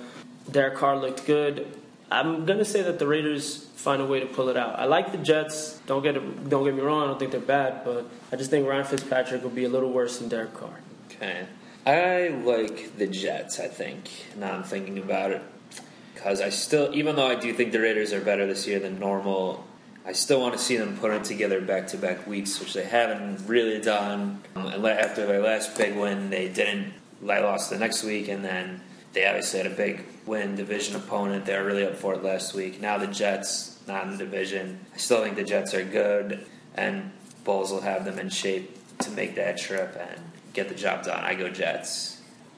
Speaker 5: Derek Carr looked good. I'm gonna say that the Raiders find a way to pull it out. I like the Jets. Don't get don't get me wrong. I don't think they're bad, but I just think Ryan Fitzpatrick will be a little worse than Derek Carr.
Speaker 4: Okay. I like the Jets, I think. Now I'm thinking about it. Because I still, even though I do think the Raiders are better this year than normal, I still want to see them put it together back to back weeks, which they haven't really done. Um, and after their last big win, they didn't. They lost the next week, and then they obviously had a big win division opponent. They were really up for it last week. Now the Jets, not in the division. I still think the Jets are good, and Bowles will have them in shape to make that trip and get the job done. I go Jets.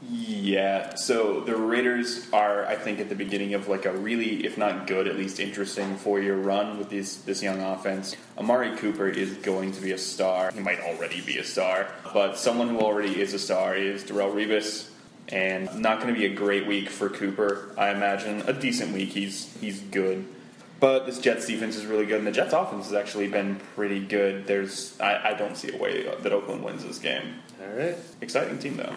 Speaker 6: Yeah, so the Raiders are, I think, at the beginning of like a really, if not good, at least interesting four-year run with this this young offense. Amari Cooper is going to be a star. He might already be a star, but someone who already is a star is Darrelle Revis, and not going to be a great week for Cooper. I imagine a decent week. He's he's good. But this Jets defense is really good, and the Jets offense has actually been pretty good. There's, I, I don't see a way that Oakland wins this game.
Speaker 4: All right.
Speaker 6: Exciting team though.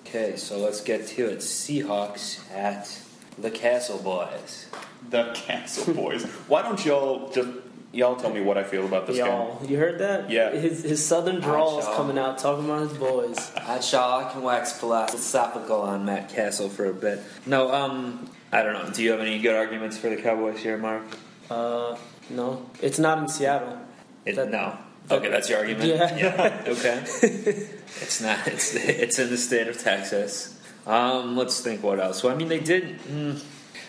Speaker 4: Okay, so let's get to it. Seahawks at the Cassel Boys.
Speaker 6: The Cassel Boys. Why don't y'all just y'all tell me what I feel about this
Speaker 5: Y'all, you heard that?
Speaker 6: Yeah.
Speaker 5: His his southern drawl is coming out, talking about his boys.
Speaker 4: I shall. I can wax philosophical on Matt Cassel for a bit. No, um, I don't know. Do you have any good arguments for the Cowboys here, Mark?
Speaker 5: Uh, no, it's not in Seattle.
Speaker 4: It,
Speaker 5: That-
Speaker 4: no. Okay, that's your argument.
Speaker 5: Yeah.
Speaker 4: Okay. it's not. It's it's in the state of Texas. Um, let's think. What else? Well, I mean, they did. Mm,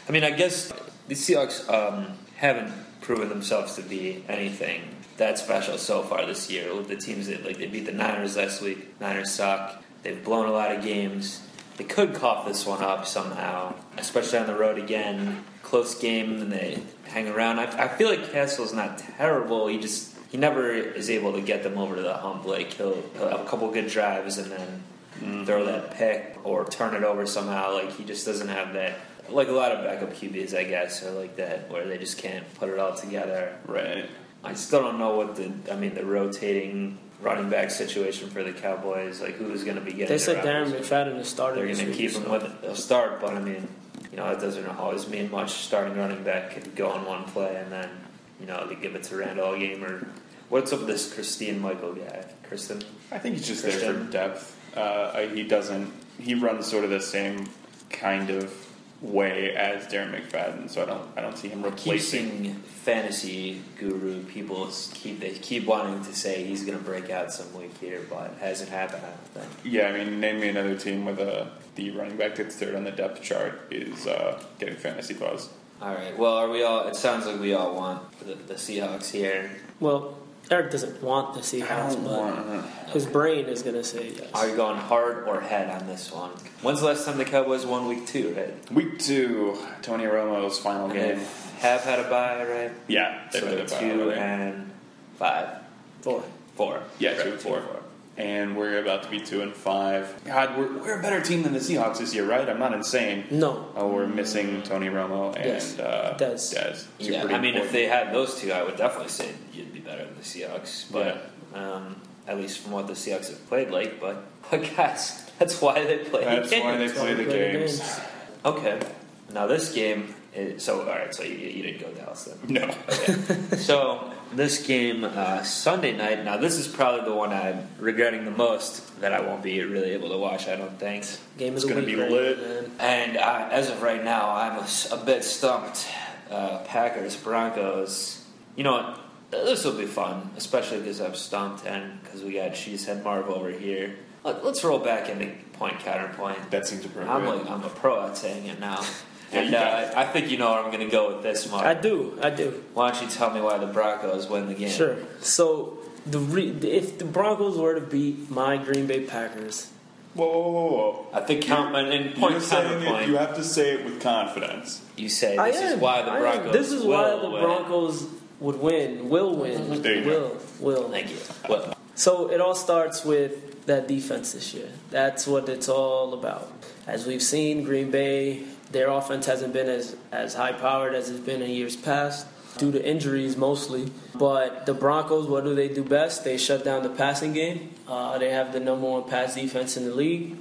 Speaker 4: I mean, I guess the Seahawks um, haven't proven themselves to be anything that special so far this year. With the teams that like they beat the Niners last week. Niners suck. They've blown a lot of games. They could cough this one up somehow, especially on the road again. Close game, and they hang around. I, I feel like Cassel's not terrible. He just he never is able to get them over to the hump. Like he'll, he'll have a couple good drives and then Mm-hmm. throw that pick or turn it over somehow. Like he just doesn't have that. Like a lot of backup QBs, I guess, are like that, where they just can't put it all together.
Speaker 6: Right.
Speaker 4: I still don't know what the. I mean, the rotating running back situation for the Cowboys. Like who's going to be getting?
Speaker 5: They
Speaker 4: the
Speaker 5: said Darren
Speaker 4: reps?
Speaker 5: McFadden is starting.
Speaker 4: They're going to keep him
Speaker 5: so-
Speaker 4: with a start, but I mean, you know, it doesn't always mean much. Starting running back can go on one play and then, you know, they give it to Randle all game or what's up with this Christine Michael guy? Kristen?
Speaker 6: I think he's just there for
Speaker 4: Christian?
Speaker 6: depth. Uh, he doesn't. He runs sort of the same kind of way as Darren McFadden, so I don't. I don't see him
Speaker 4: keep
Speaker 6: replacing.
Speaker 4: seeing fantasy guru people keep they keep wanting to say he's going to break out some week here, but hasn't happened. I don't think.
Speaker 6: Yeah, I mean, name me another team with a the running back that's third on the depth chart is uh, getting fantasy buzz.
Speaker 4: All right. Well, are we all? It sounds like we all want the, the Seahawks here.
Speaker 5: Well, Eric doesn't want the Seahawks, but his brain is going to say yes.
Speaker 4: Are you going hard or head on this one? When's the last time the Cowboys won week two? Right.
Speaker 6: Week two, Tony Romo's final
Speaker 4: And
Speaker 6: game.
Speaker 4: have had a bye, right?
Speaker 6: Yeah, they've
Speaker 4: so
Speaker 6: had
Speaker 4: they're
Speaker 6: a bye
Speaker 4: two
Speaker 6: already.
Speaker 4: and five,
Speaker 5: Four.
Speaker 4: four.
Speaker 6: Yeah,
Speaker 4: Right,
Speaker 6: two and four. And we're about to be two and five. God, we're, we're a better team than the Seahawks this year, right? I'm not insane.
Speaker 5: No.
Speaker 6: Oh, we're missing Tony Romo and
Speaker 5: Yes.
Speaker 6: uh,
Speaker 5: Dez.
Speaker 6: Dez.
Speaker 4: Yeah, I mean, if they had those two, I would definitely say you'd be better than the Seahawks. But um, at least from what the Seahawks have played like, but but guys, that's why they play.
Speaker 6: That's
Speaker 4: the
Speaker 6: why they play the
Speaker 5: Play the
Speaker 6: games.
Speaker 5: games.
Speaker 4: Okay. Now this game. Is, so all right. So you, you didn't go to Dallas then.
Speaker 6: No.
Speaker 4: Okay. so this game uh, Sunday night. Now this is probably the one I'm regretting the most that I won't be really able to watch. I don't think.
Speaker 5: Game of
Speaker 6: It's
Speaker 5: the
Speaker 6: gonna be
Speaker 5: right
Speaker 6: lit.
Speaker 5: now, man.
Speaker 4: And uh, as of right now, I'm a bit stumped uh, Packers Broncos. You know what? This will be fun, especially because I'm stumped and because we got Cheesehead Marv over here. Let- Let's roll back into point counterpoint.
Speaker 6: That seems appropriate.
Speaker 4: I'm like I'm a pro at saying it now,
Speaker 6: Yeah,
Speaker 4: and uh, I think you know where I'm going to go with this, Marv.
Speaker 5: I do, I do.
Speaker 4: Why don't you tell me why the Broncos win the game?
Speaker 5: Sure. So the re- if the Broncos were to beat my Green Bay Packers,
Speaker 6: whoa, whoa, whoa, whoa.
Speaker 4: I think count and point
Speaker 6: You're saying
Speaker 4: counterpoint.
Speaker 6: it, you have to say it with confidence.
Speaker 4: You say
Speaker 5: I
Speaker 4: this is
Speaker 5: am.
Speaker 4: why the
Speaker 5: I am.
Speaker 4: Broncos.
Speaker 5: This is
Speaker 4: will
Speaker 5: why the
Speaker 4: win.
Speaker 5: Broncos would win. Will win.
Speaker 6: There you
Speaker 5: will. Will.
Speaker 4: Thank you. Well,
Speaker 5: So it all starts with that defense this year. That's what it's all about. As we've seen, Green Bay, their offense hasn't been as, as high powered as it's been in years past due to injuries mostly. But the Broncos, what do they do best? They shut down the passing game. Uh, they have the number one pass defense in the league.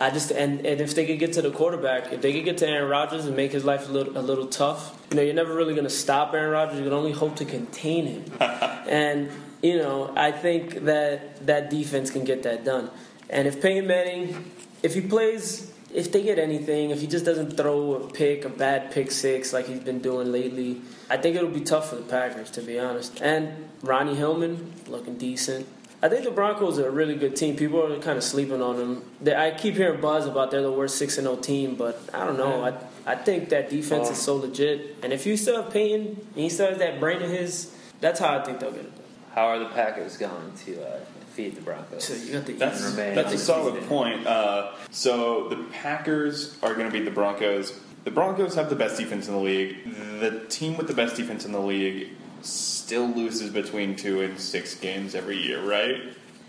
Speaker 5: I just and, and if they could get to the quarterback, if they could get to Aaron Rodgers and make his life a little a little tough, you know, you're never really going to stop Aaron Rodgers. You can only hope to contain him. and you know, I think that that defense can get that done. And if Peyton Manning, if he plays, if they get anything, if he just doesn't throw a pick, a bad pick six like he's been doing lately, I think it'll be tough for the Packers, to be honest. And Ronnie Hillman looking decent. I think the Broncos are a really good team. People are kind of sleeping on them. They, I keep hearing buzz about they're the worst six and zero team, but I don't know. I I think that defense is so legit. And if you still have Peyton and he still has that brain of his, that's how I think they'll get it
Speaker 4: how are the Packers going to uh, defeat the Broncos?
Speaker 5: So you got the
Speaker 6: That's,
Speaker 5: Eagles.
Speaker 4: remain
Speaker 6: that's a solid point. Uh, so the Packers are going to beat the Broncos. The Broncos have the best defense in the league. The team with the best defense in the league still loses between two and six games every year, right?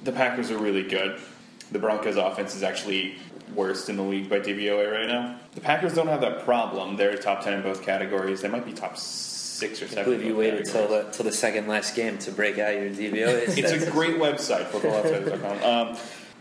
Speaker 6: The Packers are really good. The Broncos' offense is actually worst in the league by DVOA right now. The Packers don't have that problem. They're top ten in both categories. They might be top six or
Speaker 4: I
Speaker 6: seven.
Speaker 4: believe you waited till the till the second last game to break out your DVOA.
Speaker 6: It's a great website, footballoutsiders.com. Um,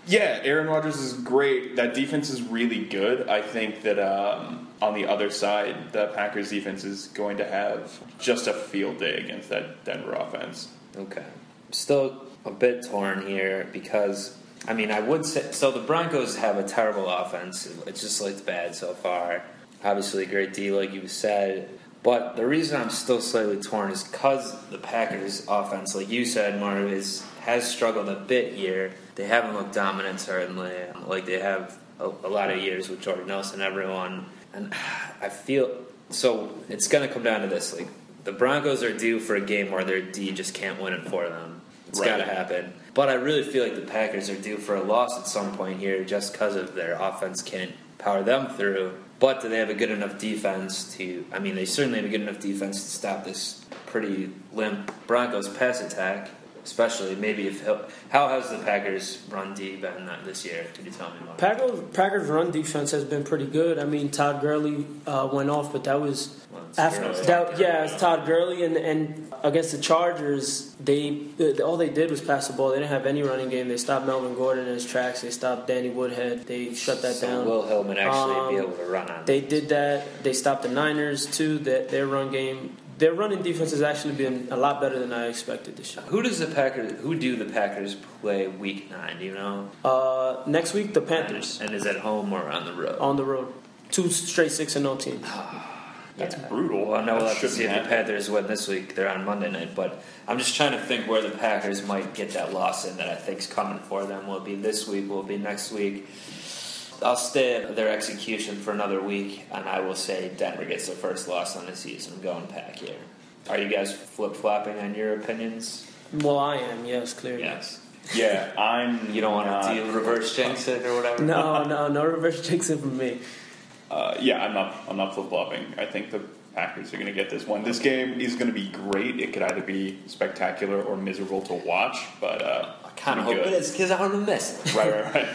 Speaker 6: yeah, Aaron Rodgers is great. That defense is really good. I think that um, on the other side, the Packers defense is going to have just a field day against that Denver offense.
Speaker 4: Okay. Still a bit torn here because, I mean, I would say. So the Broncos have a terrible offense. It's just looked bad so far. Obviously, a great D, like you said. But the reason I'm still slightly torn is because the Packers' offense, like you said, Marv, is, has struggled a bit here. They haven't looked dominant, certainly, like they have a, a lot of years with Jordan Nelson, everyone. And I feel so it's going to come down to this. Like the Broncos are due for a game where their D just can't win it for them. It's
Speaker 6: Right.
Speaker 4: got to happen. But I really feel like the Packers are due for a loss at some point here, just because of their offense can't power them through. But do they have a good enough defense to? I mean, they certainly have a good enough defense to stop this pretty limp Broncos pass attack. Especially maybe if how has the Packers run D been that this year? Can you tell me about?
Speaker 5: Packers, Packers run defense has been pretty good. I mean, Todd Gurley uh, went off, but that was
Speaker 4: Well,
Speaker 5: after that. Yeah, it's Todd Gurley, and, and against the Chargers, they all they did was pass the ball. They didn't have any running game. They stopped Melvin Gordon in his tracks. They stopped Danny Woodhead. They shut that
Speaker 4: So
Speaker 5: down.
Speaker 4: Will Hillman actually be
Speaker 5: Um,
Speaker 4: able to run on?
Speaker 5: They did that. They stopped the Niners too. That their run game, their running defense has actually been a lot better than I expected this year.
Speaker 4: Who does the Packers? Who do the Packers play Week Nine? Do you know?
Speaker 5: Uh, next week, the Panthers
Speaker 4: And is at home or on the road?
Speaker 5: on the road. Two straight six and no teams.
Speaker 6: That's
Speaker 4: Yeah.
Speaker 6: brutal.
Speaker 4: Well, I know we'll have to see if the. Panthers win this week. They're on Monday night, but I'm just trying to think where the Packers might get that loss in that I think's coming for them. Will it be this week? Will it be next week? I'll stay at their execution for another week, and I will say Denver gets their first loss on the season. I'm going Pack here. Are you guys flip flopping on your opinions?
Speaker 5: Well, I am. Yes, clearly.
Speaker 4: Yes.
Speaker 6: Yeah, I'm.
Speaker 4: You don't want to do reverse jinx it or whatever?
Speaker 5: No, no, no reverse jinxing from me.
Speaker 6: Uh, yeah, I'm not. I'm not flip flopping. I think the Packers are going to get this one. This game is going to be great. It could either be spectacular or miserable to watch, but uh,
Speaker 4: I kind of hope it
Speaker 6: good.
Speaker 4: is because I want to miss it.
Speaker 6: Right, right, right.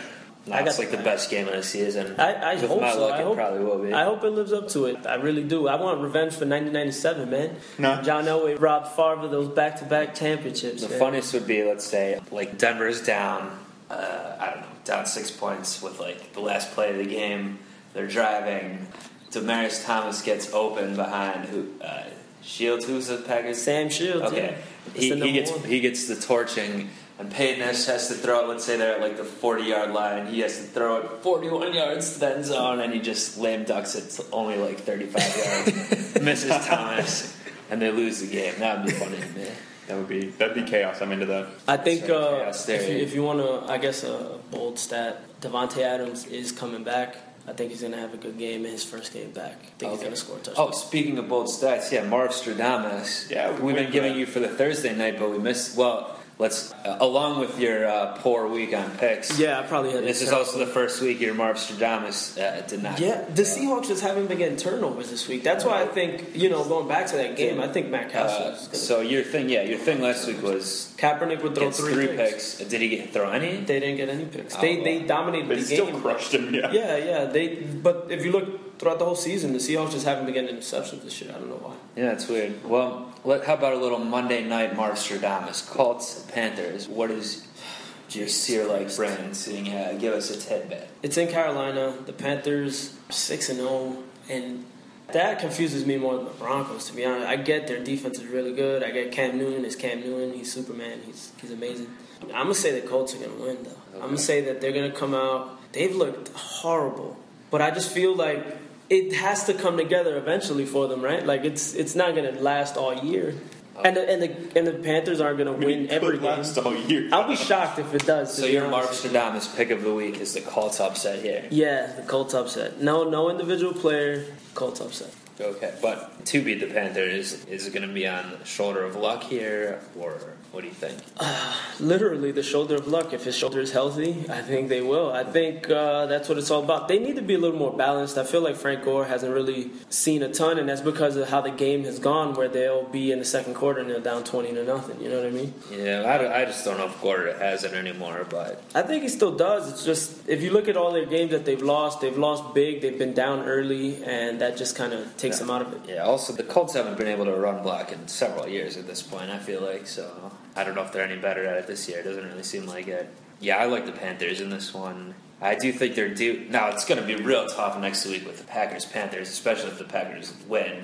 Speaker 4: No,
Speaker 5: I got
Speaker 4: it's like the
Speaker 5: the-
Speaker 4: best game of the season.
Speaker 5: I, I
Speaker 4: With
Speaker 5: hope
Speaker 4: my
Speaker 5: so.
Speaker 4: luck,
Speaker 5: I
Speaker 4: it
Speaker 5: hope,
Speaker 4: probably will be.
Speaker 5: I hope it lives up to it. I really do. I want revenge for 1997, man.
Speaker 6: No.
Speaker 5: John Elway robbed Favre of those back-to-back championships.
Speaker 4: The
Speaker 5: man.
Speaker 4: funniest would be, let's say, like Denver's down, uh, I don't know, down six points with like the last play of the game. They're driving. Demaryius Thomas gets open behind who? Uh, Shields, who's the Packers?
Speaker 5: Sam Shields.
Speaker 4: Okay,
Speaker 5: yeah.
Speaker 4: He, he gets
Speaker 5: one.
Speaker 4: he gets the torching and Peyton has to throw it. Let's say they're at like the 40 yard line. He has to throw it 41 yards to the end zone, and he just lame ducks it to only like 35 yards, misses Thomas, and they lose the game. That would be funny to me.
Speaker 6: That would be that'd be chaos. I'm into that.
Speaker 5: I think
Speaker 4: Sorry,
Speaker 5: uh, if, you, if you want to, I guess a bold stat, Davante Adams is coming back. I think he's going to have a good game in his first game back. I think he's going to score a touchdown.
Speaker 4: Oh, speaking of bold stats, yeah, Marv Stradamus.
Speaker 6: Yeah,
Speaker 4: we've been giving
Speaker 6: uh,
Speaker 4: you for the Thursday night, but we missed. Well, let's uh, along with your uh, poor week on picks.
Speaker 5: yeah, I probably had.
Speaker 4: This is
Speaker 5: set
Speaker 4: also the first week your Marv Stradamus uh, did not.
Speaker 5: Yeah, the Seahawks just haven't been getting turnovers this week. That's why I think you know going back to that game, I think Matt Cassel.
Speaker 4: Uh,
Speaker 5: is
Speaker 4: so your thing, yeah, your thing last week was
Speaker 5: Kaepernick would throw three,
Speaker 4: three
Speaker 5: picks.
Speaker 4: picks. Did he get throw any?
Speaker 5: They didn't get any picks.
Speaker 4: Oh,
Speaker 5: they
Speaker 4: wow.
Speaker 5: they dominated
Speaker 6: They
Speaker 5: the
Speaker 6: still
Speaker 5: game.
Speaker 6: crushed him. Yeah.
Speaker 5: Yeah, yeah. They but if you look throughout the whole season, the Seahawks just haven't been getting interceptions this year. I don't know why.
Speaker 4: Yeah, it's weird. Well, let, how about a little Monday night Marv Stradamus? Colts, Panthers. What is your sear like brain seeing? Uh, give us a tidbit.
Speaker 5: It's in Carolina. The Panthers six and zero, and that confuses me more than the Broncos. To be honest, I get their defense is really good. I get Cam Newton is Cam Newton. He's Superman. He's he's amazing. I'm gonna say the Colts are gonna win though. I'm gonna say that they're gonna come out. They've looked horrible, but I just feel like it has to come together eventually for them, right? Like it's it's not gonna last all year, and the, and the and the Panthers aren't gonna win every game.
Speaker 6: last all year.
Speaker 5: I'll be shocked if it does.
Speaker 4: So
Speaker 5: be
Speaker 4: your
Speaker 5: honest.
Speaker 4: Marv Stradamus pick of the week is the Colts upset here.
Speaker 5: Yeah, the Colts upset. No, no individual player. Colts upset.
Speaker 4: Okay, but to beat the Panthers is it going to be on the shoulder of luck here, or what do you think?
Speaker 5: Literally the shoulder of luck. If his shoulder is healthy, I think they will. I think uh, that's what it's all about. They need to be a little more balanced. I feel like Frank Gore hasn't really seen a ton, and that's because of how the game has gone, where they'll be in the second quarter and they're down twenty to nothing. You know what I mean?
Speaker 4: Yeah, I, I just don't know if Gore has it anymore, but
Speaker 5: I think he still does. It's just if you look at all their games that they've lost, they've lost big. They've been down early, and that just kind of takes them out of it.
Speaker 4: yeah. Also, the Colts haven't been able to run block in several years at this point. I feel like so. I don't know if they're any better at it this year. It doesn't really seem like it. Yeah, I like the Panthers in this one. I do think they're due. Now it's going to be real tough next week with the Packers Panthers, especially if the Packers win.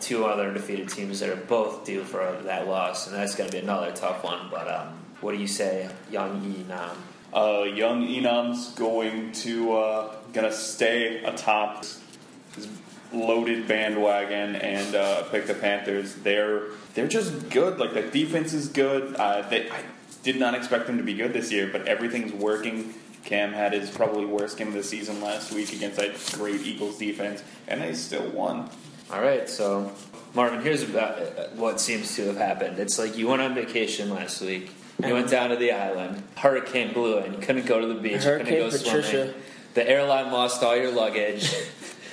Speaker 4: Two other defeated teams that are both due for that loss, and that's going to be another tough one. But um, what do you say, Young E Nam?
Speaker 6: Uh, young Enam's going to uh, gonna stay atop loaded bandwagon and uh, pick the Panthers. They're they're just good. Like the defense is good. Uh, they, I did not expect them to be good this year, but everything's working. Cam had his probably worst game of the season last week against that great Eagles defense, and they still won.
Speaker 4: All right, so Marvin, here's about uh, what seems to have happened. It's like you went on vacation last week. You went down to the island. Hurricane blew in. Couldn't go to the beach. couldn't
Speaker 5: Hurricane
Speaker 4: go
Speaker 5: Patricia.
Speaker 4: swimming. The airline lost all your luggage.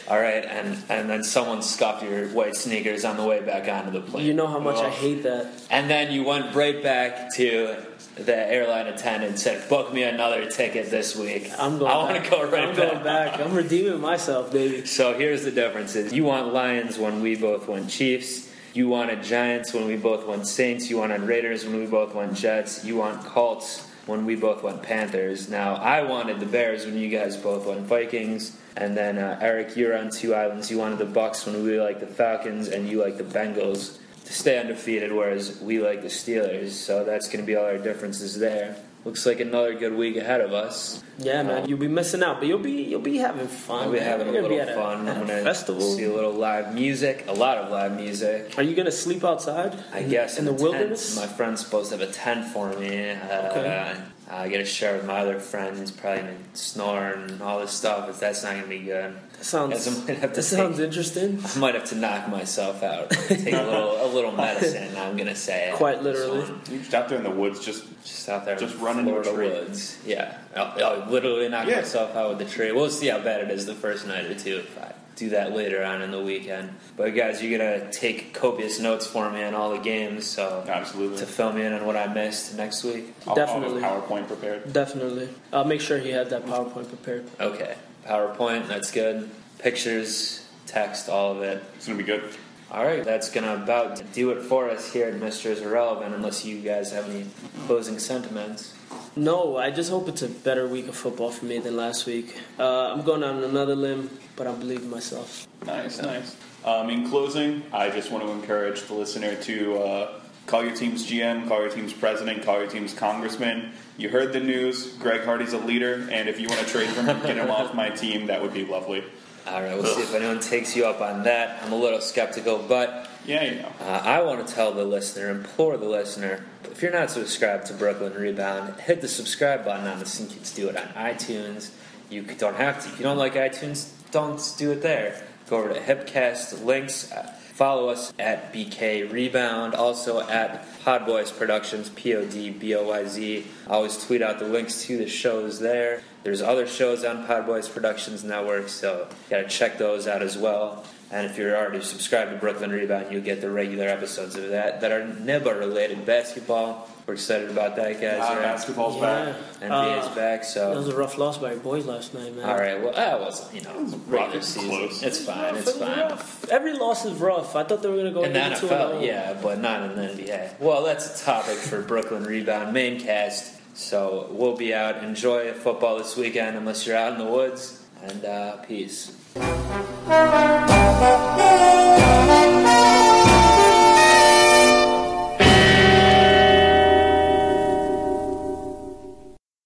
Speaker 4: All right, and and then someone scuffed your white sneakers on the way back onto the plane.
Speaker 5: You know how much I
Speaker 6: Oh.
Speaker 5: hate that.
Speaker 4: And then you went right back to the airline attendant and said, "Book me another ticket this week.
Speaker 5: I'm going.
Speaker 4: I want
Speaker 5: back.
Speaker 4: to go right
Speaker 5: I'm
Speaker 4: back."
Speaker 5: going back. I'm redeeming myself, baby.
Speaker 4: So here's the differences. You want Lions when we both went Chiefs. You wanted Giants when we both went Saints. You wanted Raiders when we both went Jets. You want Colts when we both went Panthers. Now, I wanted the Bears when you guys both went Vikings. And then, uh, Eric, you're on two islands. You wanted the Bucks when we like the Falcons, and you like the Bengals to stay undefeated, whereas we like the Steelers. So that's going to be all our differences there. Looks like another good week ahead of us.
Speaker 5: Yeah, man, you'll be missing out, but you'll be you'll be having fun.
Speaker 4: I'll be having a
Speaker 5: You're
Speaker 4: little
Speaker 5: be
Speaker 4: fun.
Speaker 5: A,
Speaker 4: I'm
Speaker 5: a
Speaker 4: gonna
Speaker 5: festival.
Speaker 4: see a little live music, a lot of live music.
Speaker 5: Are you gonna sleep outside?
Speaker 4: I
Speaker 5: in,
Speaker 4: guess
Speaker 5: in the
Speaker 4: a tent.
Speaker 5: wilderness.
Speaker 4: My friend's supposed to have a tent for me. Uh,
Speaker 5: Okay.
Speaker 4: Uh, I get to share with my other friends. Probably gonna snore and all this stuff. But that's not gonna be good.
Speaker 5: that sounds.
Speaker 4: Guess I might have to
Speaker 5: That sounds interesting.
Speaker 4: I might have to knock myself out. Take a little, a little medicine. I'm gonna say.
Speaker 5: Quite literally.
Speaker 4: This one.
Speaker 6: You're just out there in the woods, just
Speaker 4: Just out there,
Speaker 6: Just
Speaker 4: in
Speaker 6: run into a
Speaker 4: Florida
Speaker 6: tree.
Speaker 4: woods. Yeah, I'll, I'll literally knock
Speaker 6: Yeah.
Speaker 4: myself out with the tree. We'll see how bad it is the first night or two if I do that later on in the weekend. But guys, you're gonna take copious notes for me on all the games, so
Speaker 6: absolutely.
Speaker 4: to fill me in on what I missed next week.
Speaker 6: I'll,
Speaker 5: Definitely.
Speaker 6: I'll have PowerPoint prepared.
Speaker 5: Definitely. I'll make sure he has that PowerPoint prepared.
Speaker 4: Okay, PowerPoint, that's good. Pictures, text, all of it.
Speaker 6: It's gonna be good.
Speaker 4: All right, that's gonna about do it for us here at Misterz Irrelevant. Unless you guys have any closing sentiments.
Speaker 5: No, I just hope it's a better week of football for me than last week. Uh, I'm going on another limb, but I believe in myself.
Speaker 6: Nice, nice. Um, in closing, I just want to encourage the listener to uh, Call your team's GM, call your team's president, call your team's congressman. You heard the news. Greg Hardy's a leader, and if you want to trade for him, get him off my team. That would be lovely.
Speaker 4: All right, we'll see if anyone takes you up on that. I'm a little skeptical, but
Speaker 6: Yeah, you know.
Speaker 4: uh, I want to tell the listener, implore the listener, if you're not subscribed to Brooklyn Rebound, hit the subscribe button on this. You can do it on iTunes. You don't have to. If you don't like iTunes, don't do it there. Go over to Hipcast links. Uh, Follow us at BK Rebound, also at Podboyz Productions, P O D B O Y Z. I always tweet out the links to the shows there. There's other shows on Podboyz Productions Network, so you gotta check those out as well. And if you're already subscribed to Brooklyn Rebound, you'll get the regular episodes of that that are NIBA related basketball. We're excited about that, guys.
Speaker 6: Uh,
Speaker 4: right?
Speaker 6: basketball's
Speaker 5: Yeah.
Speaker 6: back.
Speaker 4: NBA's
Speaker 5: Uh,
Speaker 4: back, So
Speaker 5: That was a rough loss by your boys last night, man.
Speaker 4: All right, well, that was you know regular
Speaker 6: rough,
Speaker 4: season.
Speaker 6: close.
Speaker 4: It's fine.
Speaker 5: Rough,
Speaker 4: It's fine.
Speaker 5: rough. Every loss is rough. I thought they were going to go
Speaker 4: In the
Speaker 5: into
Speaker 4: NFL, yeah, but not in the NBA. Well, that's a topic for Brooklyn Rebound Maincast. So we'll be out. Enjoy football this weekend, unless you're out in the woods. And uh, peace.